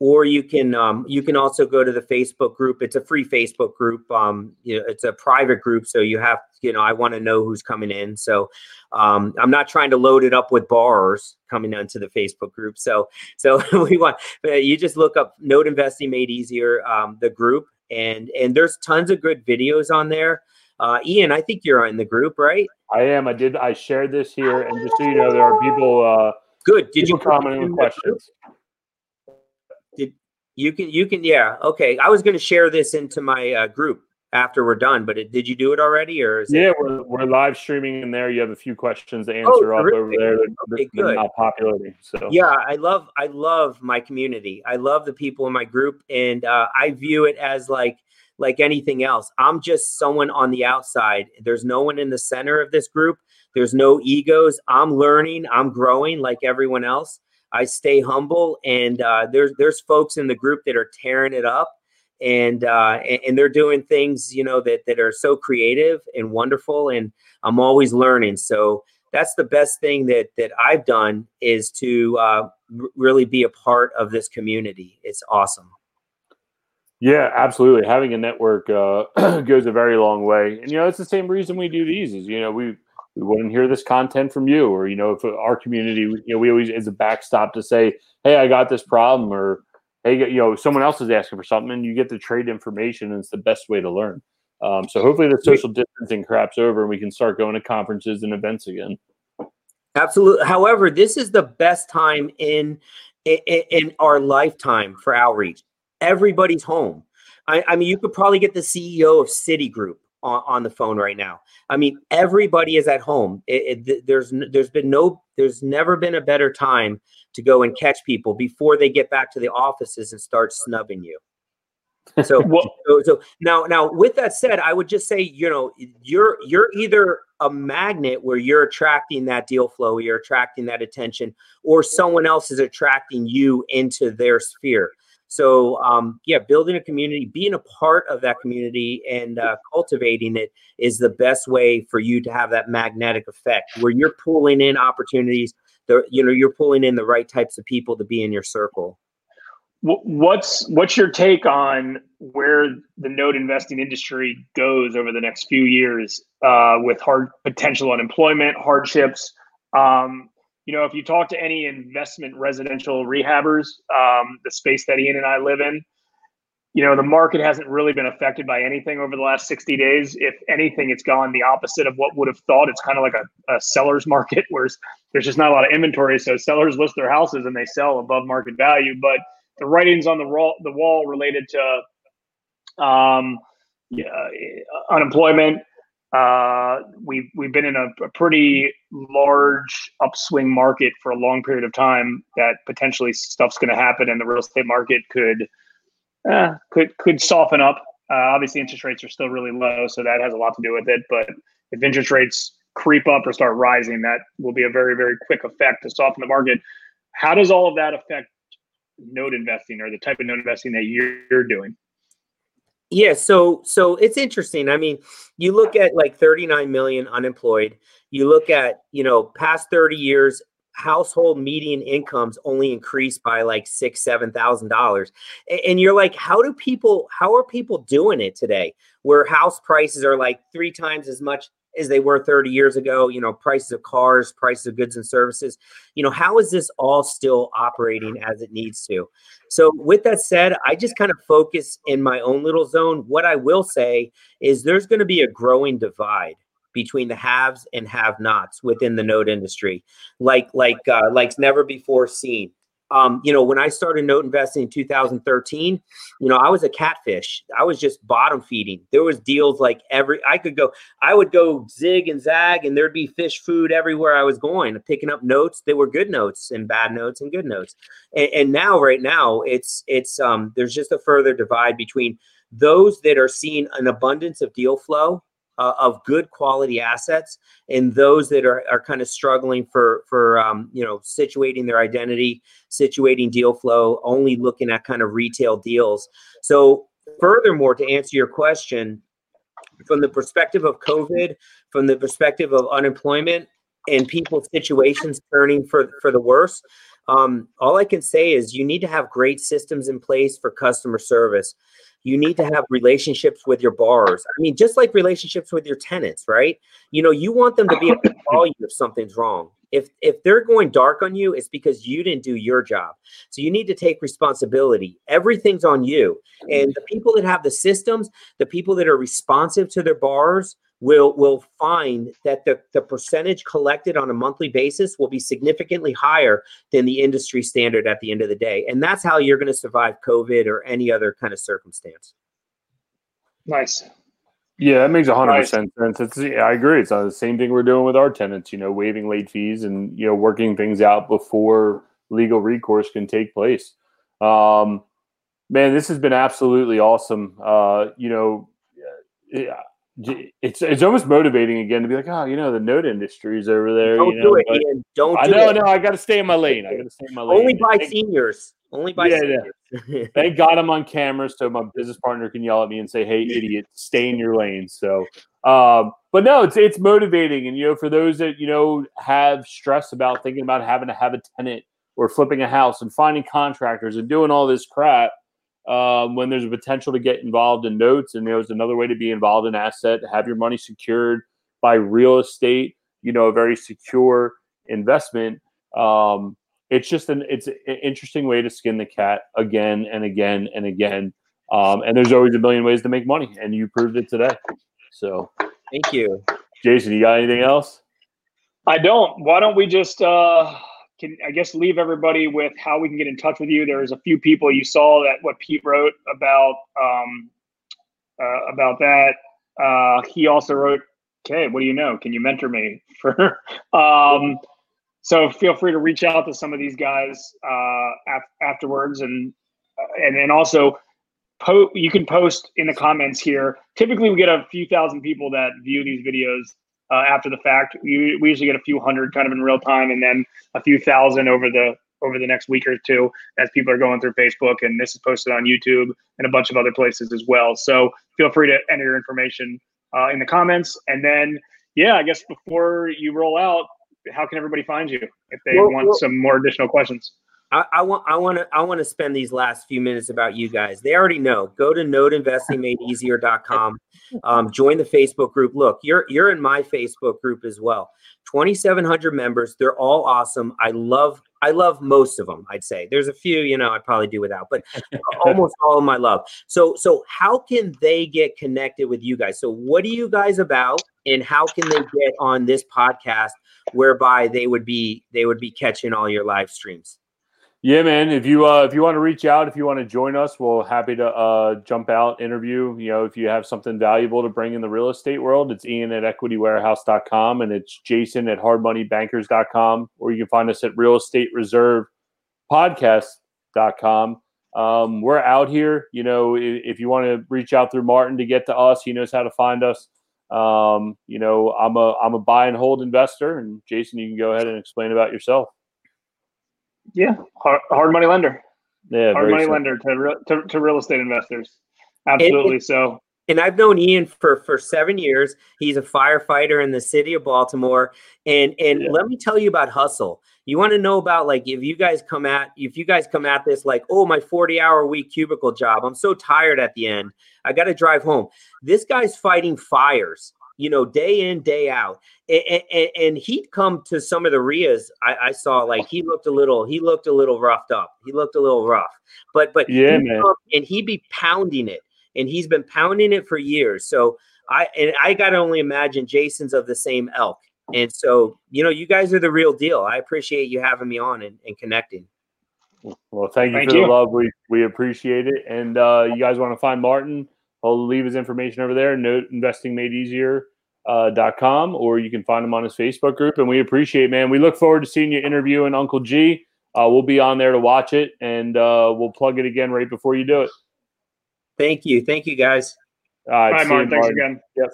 or you can um, you can also go to the Facebook group. It's a free Facebook group. Um, you know, it's a private group, so you have you know I want to know who's coming in. So um, I'm not trying to load it up with bars coming onto the Facebook group. So so <laughs> we want you just look up Note Investing Made Easier, um, the group, and and there's tons of good videos on there. Uh, Ian, I think you're in the group, right?
I am. I did. I shared this here, and just so you know, there are people. Uh,
Good. Did
people
you
comment questions?
You can, you can, yeah. Okay. I was going to share this into my uh, group after we're done, but it, did you do it already or
yeah,
it-
we're, we're live streaming in there. You have a few questions to oh, answer oh, up over there. okay, good. not popularity. So
yeah, I love, I love my community. I love the people in my group and uh, I view it as like, like anything else. I'm just someone on the outside. There's no one in the center of this group. There's no egos. I'm learning, I'm growing like everyone else. I stay humble, and uh, there's there's folks in the group that are tearing it up, and, uh, and and they're doing things you know that that are so creative and wonderful, and I'm always learning. So that's the best thing that that I've done is to uh, really be a part of this community. It's awesome.
Yeah, absolutely. Having a network uh, <clears throat> goes a very long way, and you know it's the same reason we do these. Is you know we we wouldn't hear this content from you, or you know if our community, you know, we always is a backstop to say, hey, I got this problem, or hey, you know, someone else is asking for something, and you get to trade information, and it's the best way to learn. Um, so hopefully the social distancing craps over, and we can start going to conferences and events again.
Absolutely. However, this is the best time in in, in our lifetime for outreach. Everybody's home. I, I, mean, you could probably get the CEO of Citigroup on, on the phone right now. I mean, everybody is at home. It, it, there's there's been no there's never been a better time to go and catch people before they get back to the offices and start snubbing you. So, <laughs> so, so now now with that said, I would just say you know you're you're either a magnet where you're attracting that deal flow, you're attracting that attention, or someone else is attracting you into their sphere. So, um, yeah, building a community, being a part of that community, and uh, cultivating it is the best way for you to have that magnetic effect, where you're pulling in opportunities. The, you know, you're pulling in the right types of people to be in your circle.
What's what's your take on where the note investing industry goes over the next few years uh, with hard potential unemployment, hardships? Um, you know, if you talk to any investment residential rehabbers, um, the space that Ian and I live in, you know, the market hasn't really been affected by anything over the last 60 days. If anything, it's gone the opposite of what would have thought. It's kind of like a, a seller's <laughs> market where there's just not a lot of inventory. So sellers list their houses and they sell above market value. But the writings on the wall, the wall related to um, yeah, unemployment, uh, we've we've been in a, a, pretty large upswing market for a long period of time. That potentially stuff's going to happen, and the real estate market could uh, could could soften up. Uh, obviously, interest rates are still really low, so that has a lot to do with it. But if interest rates creep up or start rising, that will be a very very quick effect to soften the market. How does all of that affect note investing or the type of note investing that you're doing?
Yeah, so so it's interesting. I mean, you look at like 39 million unemployed. You look at, you know, past 30 years, household median incomes only increased by like six, seven thousand dollars. And you're like, how do people how are people doing it today? Where house prices are like three times as much as they were 30 years ago, you know, prices of cars, prices of goods and services. You know, how is this all still operating as it needs to? So, with that said, I just kind of focus in my own little zone. What I will say is there's going to be a growing divide between the haves and have nots within the note industry, like like uh, like never before seen um, you know, when I started note investing in 2013, you know, I was a catfish. I was just bottom feeding. There was deals like every I could go, I would go zig and zag, and there'd be fish food everywhere I was going, picking up notes. They were good notes and bad notes and good notes. And, and now, right now, it's it's um there's just a further divide between those that are seeing an abundance of deal flow uh, of good quality assets and those that are, are kind of struggling for for um, you know situating their identity situating deal flow only looking at kind of retail deals. So furthermore to answer your question from the perspective of covid from the perspective of unemployment and people's situations turning for for the worse um, all i can say is you need to have great systems in place for customer service you need to have relationships with your borrowers. I mean, just like relationships with your tenants, right? You know, you want them to be able to call you if something's wrong. If if they're going dark on you, it's because you didn't do your job. So you need to take responsibility. Everything's on you. And the people that have the systems, the people that are responsive to their borrowers, will will find that the, the percentage collected on a monthly basis will be significantly higher than the industry standard at the end of the day. And that's how you're going to survive COVID or any other kind of circumstance.
Nice.
Yeah, that makes hundred nice. percent sense. It's yeah, I agree. It's uh, the same thing we're doing with our tenants. You know, waiving late fees and you know working things out before legal recourse can take place. Um, man, this has been absolutely awesome. Uh, you know, yeah, it's it's almost motivating again to be like, oh, you know, the note industry is over there.
Don't
you
do it, Ian. Don't
I
do
know,
it.
no, I got to stay in my lane. I got to stay in my lane.
Only by
Thank-
seniors. Only by
Yeah, yeah.
seniors.
Thank <laughs> God I'm on camera, so my business partner can yell at me and say, "Hey, idiot, stay in your lane." So, um, but no, it's it's motivating, and you know, for those that you know have stress about thinking about having to have a tenant or flipping a house and finding contractors and doing all this crap, um, when there's a potential to get involved in notes, and there's another way to be involved in asset, have your money secured by real estate, you know, a very secure investment. Um, it's just an it's an interesting way to skin the cat again and again and again. Um, and there's always a million ways to make money, and you proved it today. So,
Thank you.
Jason, you got anything else?
I don't. Why don't we just uh can I guess leave everybody with how we can get in touch with you? There's a few people you saw that what Pete wrote about um uh, about that. Uh he also wrote, "Okay, what do you know? Can you mentor me?" <laughs> For um so feel free to reach out to some of these guys uh af- afterwards and uh, and then also po- you can post in the comments here. Typically we get a few thousand people that view these videos uh, after the fact. We, we usually get a few hundred kind of in real time, and then a few thousand over the over the next week or two as people are going through Facebook. And this is posted on YouTube and a bunch of other places as well. So feel free to enter your information uh, in the comments. And then, yeah, I guess before you roll out, how can everybody find you if they
Well,
want
well-
some more additional questions?
I, I want I want to I want to spend these last few minutes about you guys. They already know. Go to noteinvestingmadeeasier.com. Um, join the Facebook group. Look, you're you're in my Facebook group as well. 2,700 members. They're all awesome. I love I love most of them. I'd say there's a few you know I'd probably do without, but <laughs> almost all of I love. So so how can they get connected with you guys? So what are you guys about, and how can they get on this podcast? Whereby they would be they would be catching all your live streams.
Yeah, man. If you uh, if you want to reach out, if you want to join us, we're happy to uh, jump out, interview. You know, if you have something valuable to bring in the real estate world, it's Ian at equitywarehouse.com and it's Jason at hardmoneybankers.com, or you can find us at real estate reserve Um, we're out here. You know, if, if you want to reach out through Martin to get to us, he knows how to find us. Um, you know, I'm a I'm a buy and hold investor, and Jason, you can go ahead and explain about yourself.
Yeah, hard, hard money lender,
Yeah,
hard
very
money
simple.
lender to, re- to to real estate investors. Absolutely. So
and I've known Ian for for seven years. He's a firefighter in the city of Baltimore. And and
Yeah.
let me tell you about hustle. You want to know about like if you guys come at if you guys come at this like oh my forty hour week cubicle job. I'm so tired at the end. I got to drive home. This guy's fighting fires. You know, day in day out, and, and, and he'd come to some of the RIAs I, I saw. Like he looked a little, he looked a little roughed up. He looked a little rough, but but
Yeah,
he'd
man.
come and he'd be pounding it and he's been pounding it for years. So I and I got to only imagine Jason's of the same elk. And so, you know, you guys are the real deal. I appreciate you having me on and, and connecting.
Well, thank you
Thank
for
you.
the love. We we appreciate it. And uh, you guys want to find Martin? I'll leave his information over there. Note investingmadeeasier. Uh, dot com or you can find him on his Facebook group and we appreciate man we look forward to seeing you interviewing Uncle G uh, we'll be on there to watch it and uh, we'll plug it again right before you do it
Thank you. Thank you guys.
all right,
All right,
see you,
Martin. Thanks
Martin.
again.
Yep.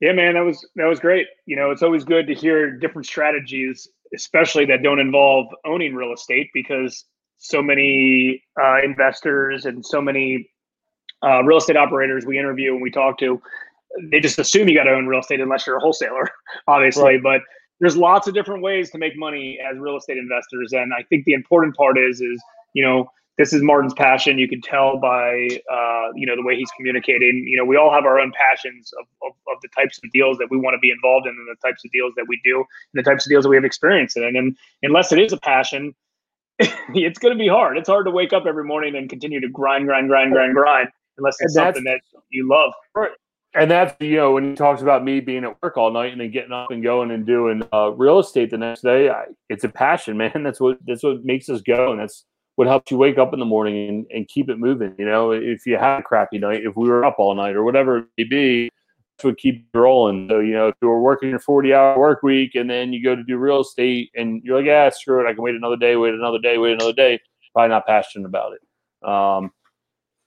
Yeah, man, that was that was great. You know, it's always good to hear different strategies, especially that don't involve owning real estate, because so many uh, investors and so many uh, real estate operators we interview and we talk to, they just assume you got to own real estate unless you're a wholesaler, <laughs> obviously. But there's lots of different ways to make money as real estate investors, and I think the important part is is you know this is Martin's passion. You can tell by uh, you know the way he's communicating. You know, we all have our own passions of, of, of the types of deals that we want to be involved in, and the types of deals that we do, and the types of deals that we have experience in. And unless it is a passion, <laughs> it's going to be hard. It's hard to wake up every morning and continue to grind, grind, grind, grind, grind, unless it's
And
something that you love.
and that's you know when he talks about me being at work all night and then getting up and going and doing uh, real estate the next day I, it's a passion <laughs> man. That's what that's what makes us go and that's what helps you wake up in the morning and, and keep it moving you know? If you had a crappy night if we were up all night or whatever it may be that's what keeps you rolling. So you know if you were working your 40 hour work week and then you go to do real estate and you're like yeah screw it i can wait another day wait another day wait another day probably not passionate about it. Um,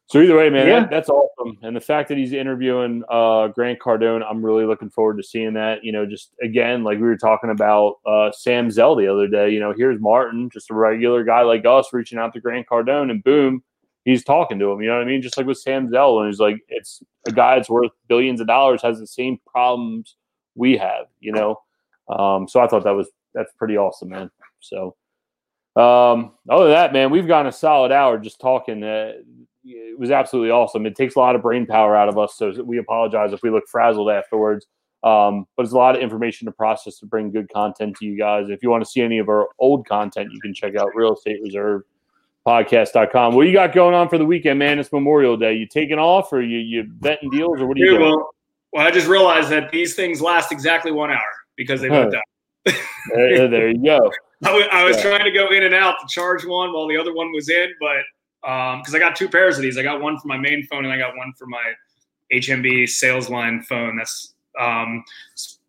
So either way, man,
Yeah.
that, that's awesome. And the fact that he's interviewing uh, Grant Cardone, I'm really looking forward to seeing that. You know, just again, like we were talking about uh, Sam Zell the other day. You know, here's Martin, just a regular guy like us, reaching out to Grant Cardone, and boom, he's talking to him. You know what I mean? Just like with Sam Zell, and he's like, it's a guy that's worth billions of dollars has the same problems we have. You know, um, so I thought that was that's pretty awesome, man. So. Um, other than that, man, we've gone a solid hour just talking. Uh, it was absolutely awesome. It takes a lot of brain power out of us, so we apologize if we look frazzled afterwards. Um, but it's a lot of information to process to bring good content to you guys. If you want to see any of our old content, you can check out Real Estate Reserve podcast.com. What you got going on for the weekend, man? It's Memorial Day. You taking off or you you betting deals or what are you
Dude,
doing?
well, well, I just realized that these things last exactly one hour because they went down.
There, there you go. <laughs>
I was, I was
Yeah.
trying to go in and out to charge one while the other one was in, but because I got two pairs of these, I got one for my main phone and I got one for my HMB sales line phone. That's um,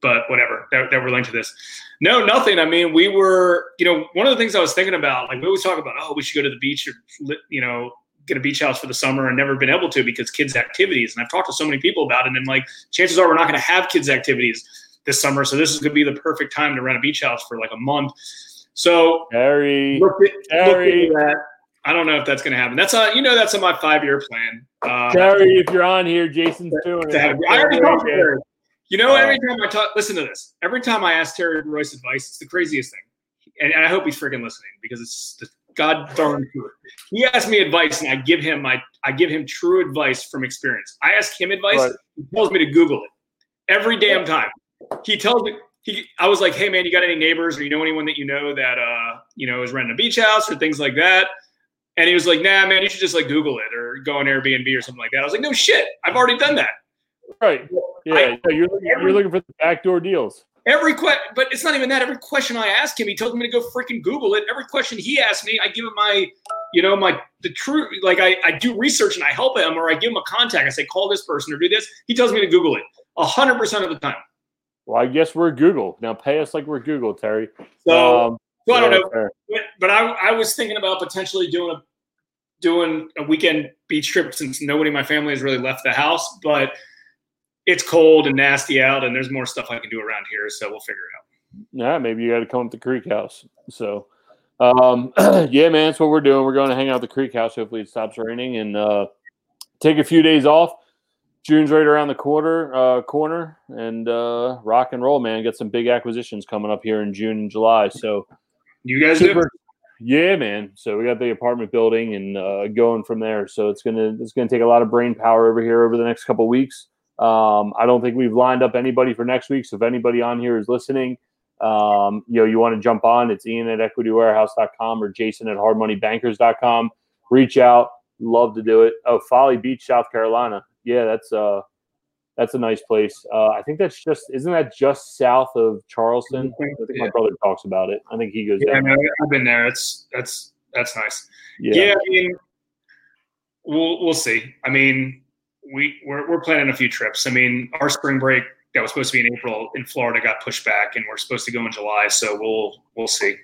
but whatever. That, that we're linked to this. No, nothing. I mean, we were, you know, one of the things I was thinking about, like we always talk about, oh, we should go to the beach or, you know, get a beach house for the summer and never been able to because kids' activities. And I've talked to so many people about it, and like chances are we're not going to have kids' activities this summer. So this is going to be the perfect time to rent a beach house for like a month. So
Harry.
look at,
Harry.
into that. I don't know if that's going to happen. That's a, you know, that's on my five year plan. Uh,
if you're on here, Jason's doing it.
I already talked to Terry. You know,
Uh,
every time I talk, listen to this. Every time I ask Terry Royce advice, it's the craziest thing, and, and I hope he's freaking listening because it's the god darn truth. He asks me advice, and I give him my, I give him true advice from experience. I ask him advice,
Right.
he tells me to Google it every damn time. He tells me. He, I was like, "Hey man, you got any neighbors or you know anyone that you know that uh, you know is renting a beach house or things like that?" And he was like, "Nah, man, you should just like Google it or go on Airbnb or something like that." I was like, "No shit, I've already done that."
Right. Yeah,
I-
yeah, you're, looking, you're looking for the backdoor deals.
Every question, but it's not even that. Every question I ask him, he tells me to go freaking Google it. Every question he asks me, I give him my, you know, my the true, Like I, I do research and I help him, or I give him a contact. I say, call this person or do this. He tells me to Google it a hundred percent of the time.
Well, I guess we're Google. Now pay us like we're Google, Terry.
So,
Um,
so I don't know, but, but I, I was thinking about potentially doing a, doing a weekend beach trip since nobody in my family has really left the house, but it's cold and nasty out, and there's more stuff I can do around here, so we'll figure it out.
Yeah, maybe you got to come up to the Creek House. So, um, <clears throat> yeah, man, that's what we're doing. We're going to hang out at the Creek House. Hopefully, it stops raining and uh, take a few days off. June's right around the quarter uh, corner, and uh, rock and roll, man. Got some big acquisitions coming up here in June and July. So,
You guys do?
yeah, man. So we got the apartment building and uh, going from there. So it's gonna it's gonna take a lot of brain power over here over the next couple weeks. Um, I don't think we've lined up anybody for next week. So if anybody on here is listening, um, you know, you want to jump on, it's Ian at equitywarehouse.com or Jason at hardmoneybankers.com. Reach out. Love to do it. Oh, Folly Beach, South Carolina. Yeah, that's uh that's a nice place. Uh, I think that's just isn't that just south of Charleston? I think my brother talks about it. I think he goes
Yeah, no, I've been there. It's that's that's nice.
Yeah.
Yeah, I mean, we'll we'll see. I mean, we we're we're planning a few trips. I mean, our spring break that was supposed to be in April in Florida got pushed back, and we're supposed to go in July. So we'll we'll see.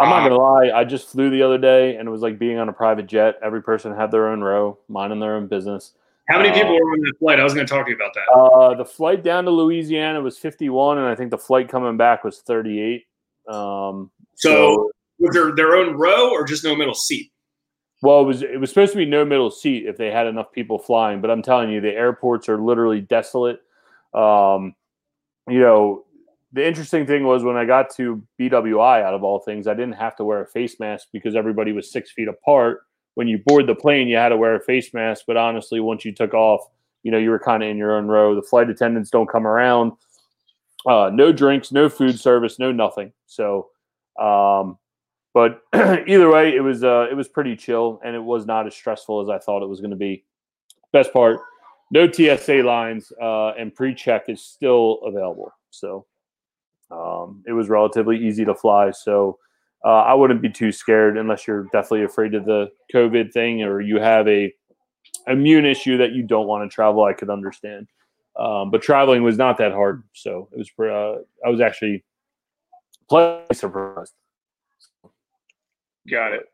I'm not
Um,
gonna lie. I just flew the other day, and it was like being on a private jet. Every person had their own row, minding their own business.
How many people were on that flight? I was going to talk to you about that.
Uh, the flight down to Louisiana was 51, and I think the flight coming back was 38. Um,
So, was there their own row or just no middle seat?
well, it was it was supposed to be no middle seat if they had enough people flying, but I'm telling you, the airports are literally desolate. Um, you know, the interesting thing was when I got to BWI, out of all things, I didn't have to wear a face mask because everybody was six feet apart. When you board the plane, you had to wear a face mask, but honestly, once you took off, you know, you were kind of in your own row. The flight attendants don't come around. Uh, no drinks, no food service, no nothing. So, um, but <clears throat> either way, it was uh, it was pretty chill, and it was not as stressful as I thought it was going to be. Best part, no TSA lines, uh, and pre-check is still available. So, um, it was relatively easy to fly. So, uh, I wouldn't be too scared unless you're definitely afraid of the COVID thing or you have a immune issue that you don't want to travel. I could understand. Um, but traveling was not that hard, so it was. Uh, I was actually pleasantly surprised.
Got it.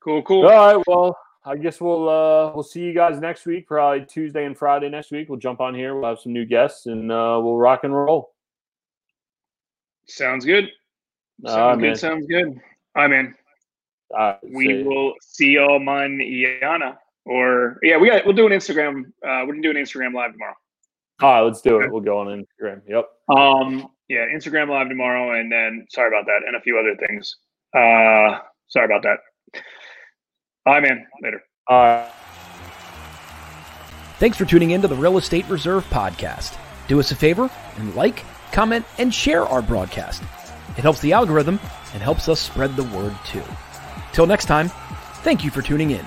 Cool, cool.
All right, well, I guess we'll uh, we'll see you guys next week, probably Tuesday and Friday next week. We'll jump on here. We'll have some new guests, and uh, we'll rock and roll.
Sounds good. Sounds good.
man.
Sounds good. I'm in.
All right,
We
see
will see y'all manana. Or yeah, we got we'll do an Instagram. Uh, we're gonna do an Instagram live tomorrow.
All right, let's do it. We'll go on Instagram. Yep.
Um, yeah, Instagram live tomorrow, and then sorry about that, and a few other things. Uh, sorry about that. Bye, man. Later.
All right.
Thanks for tuning in to the Real Estate Reserve podcast. Do us a favor and like, comment, and share our broadcast. It helps the algorithm and helps us spread the word too. Till next time, thank you for tuning in.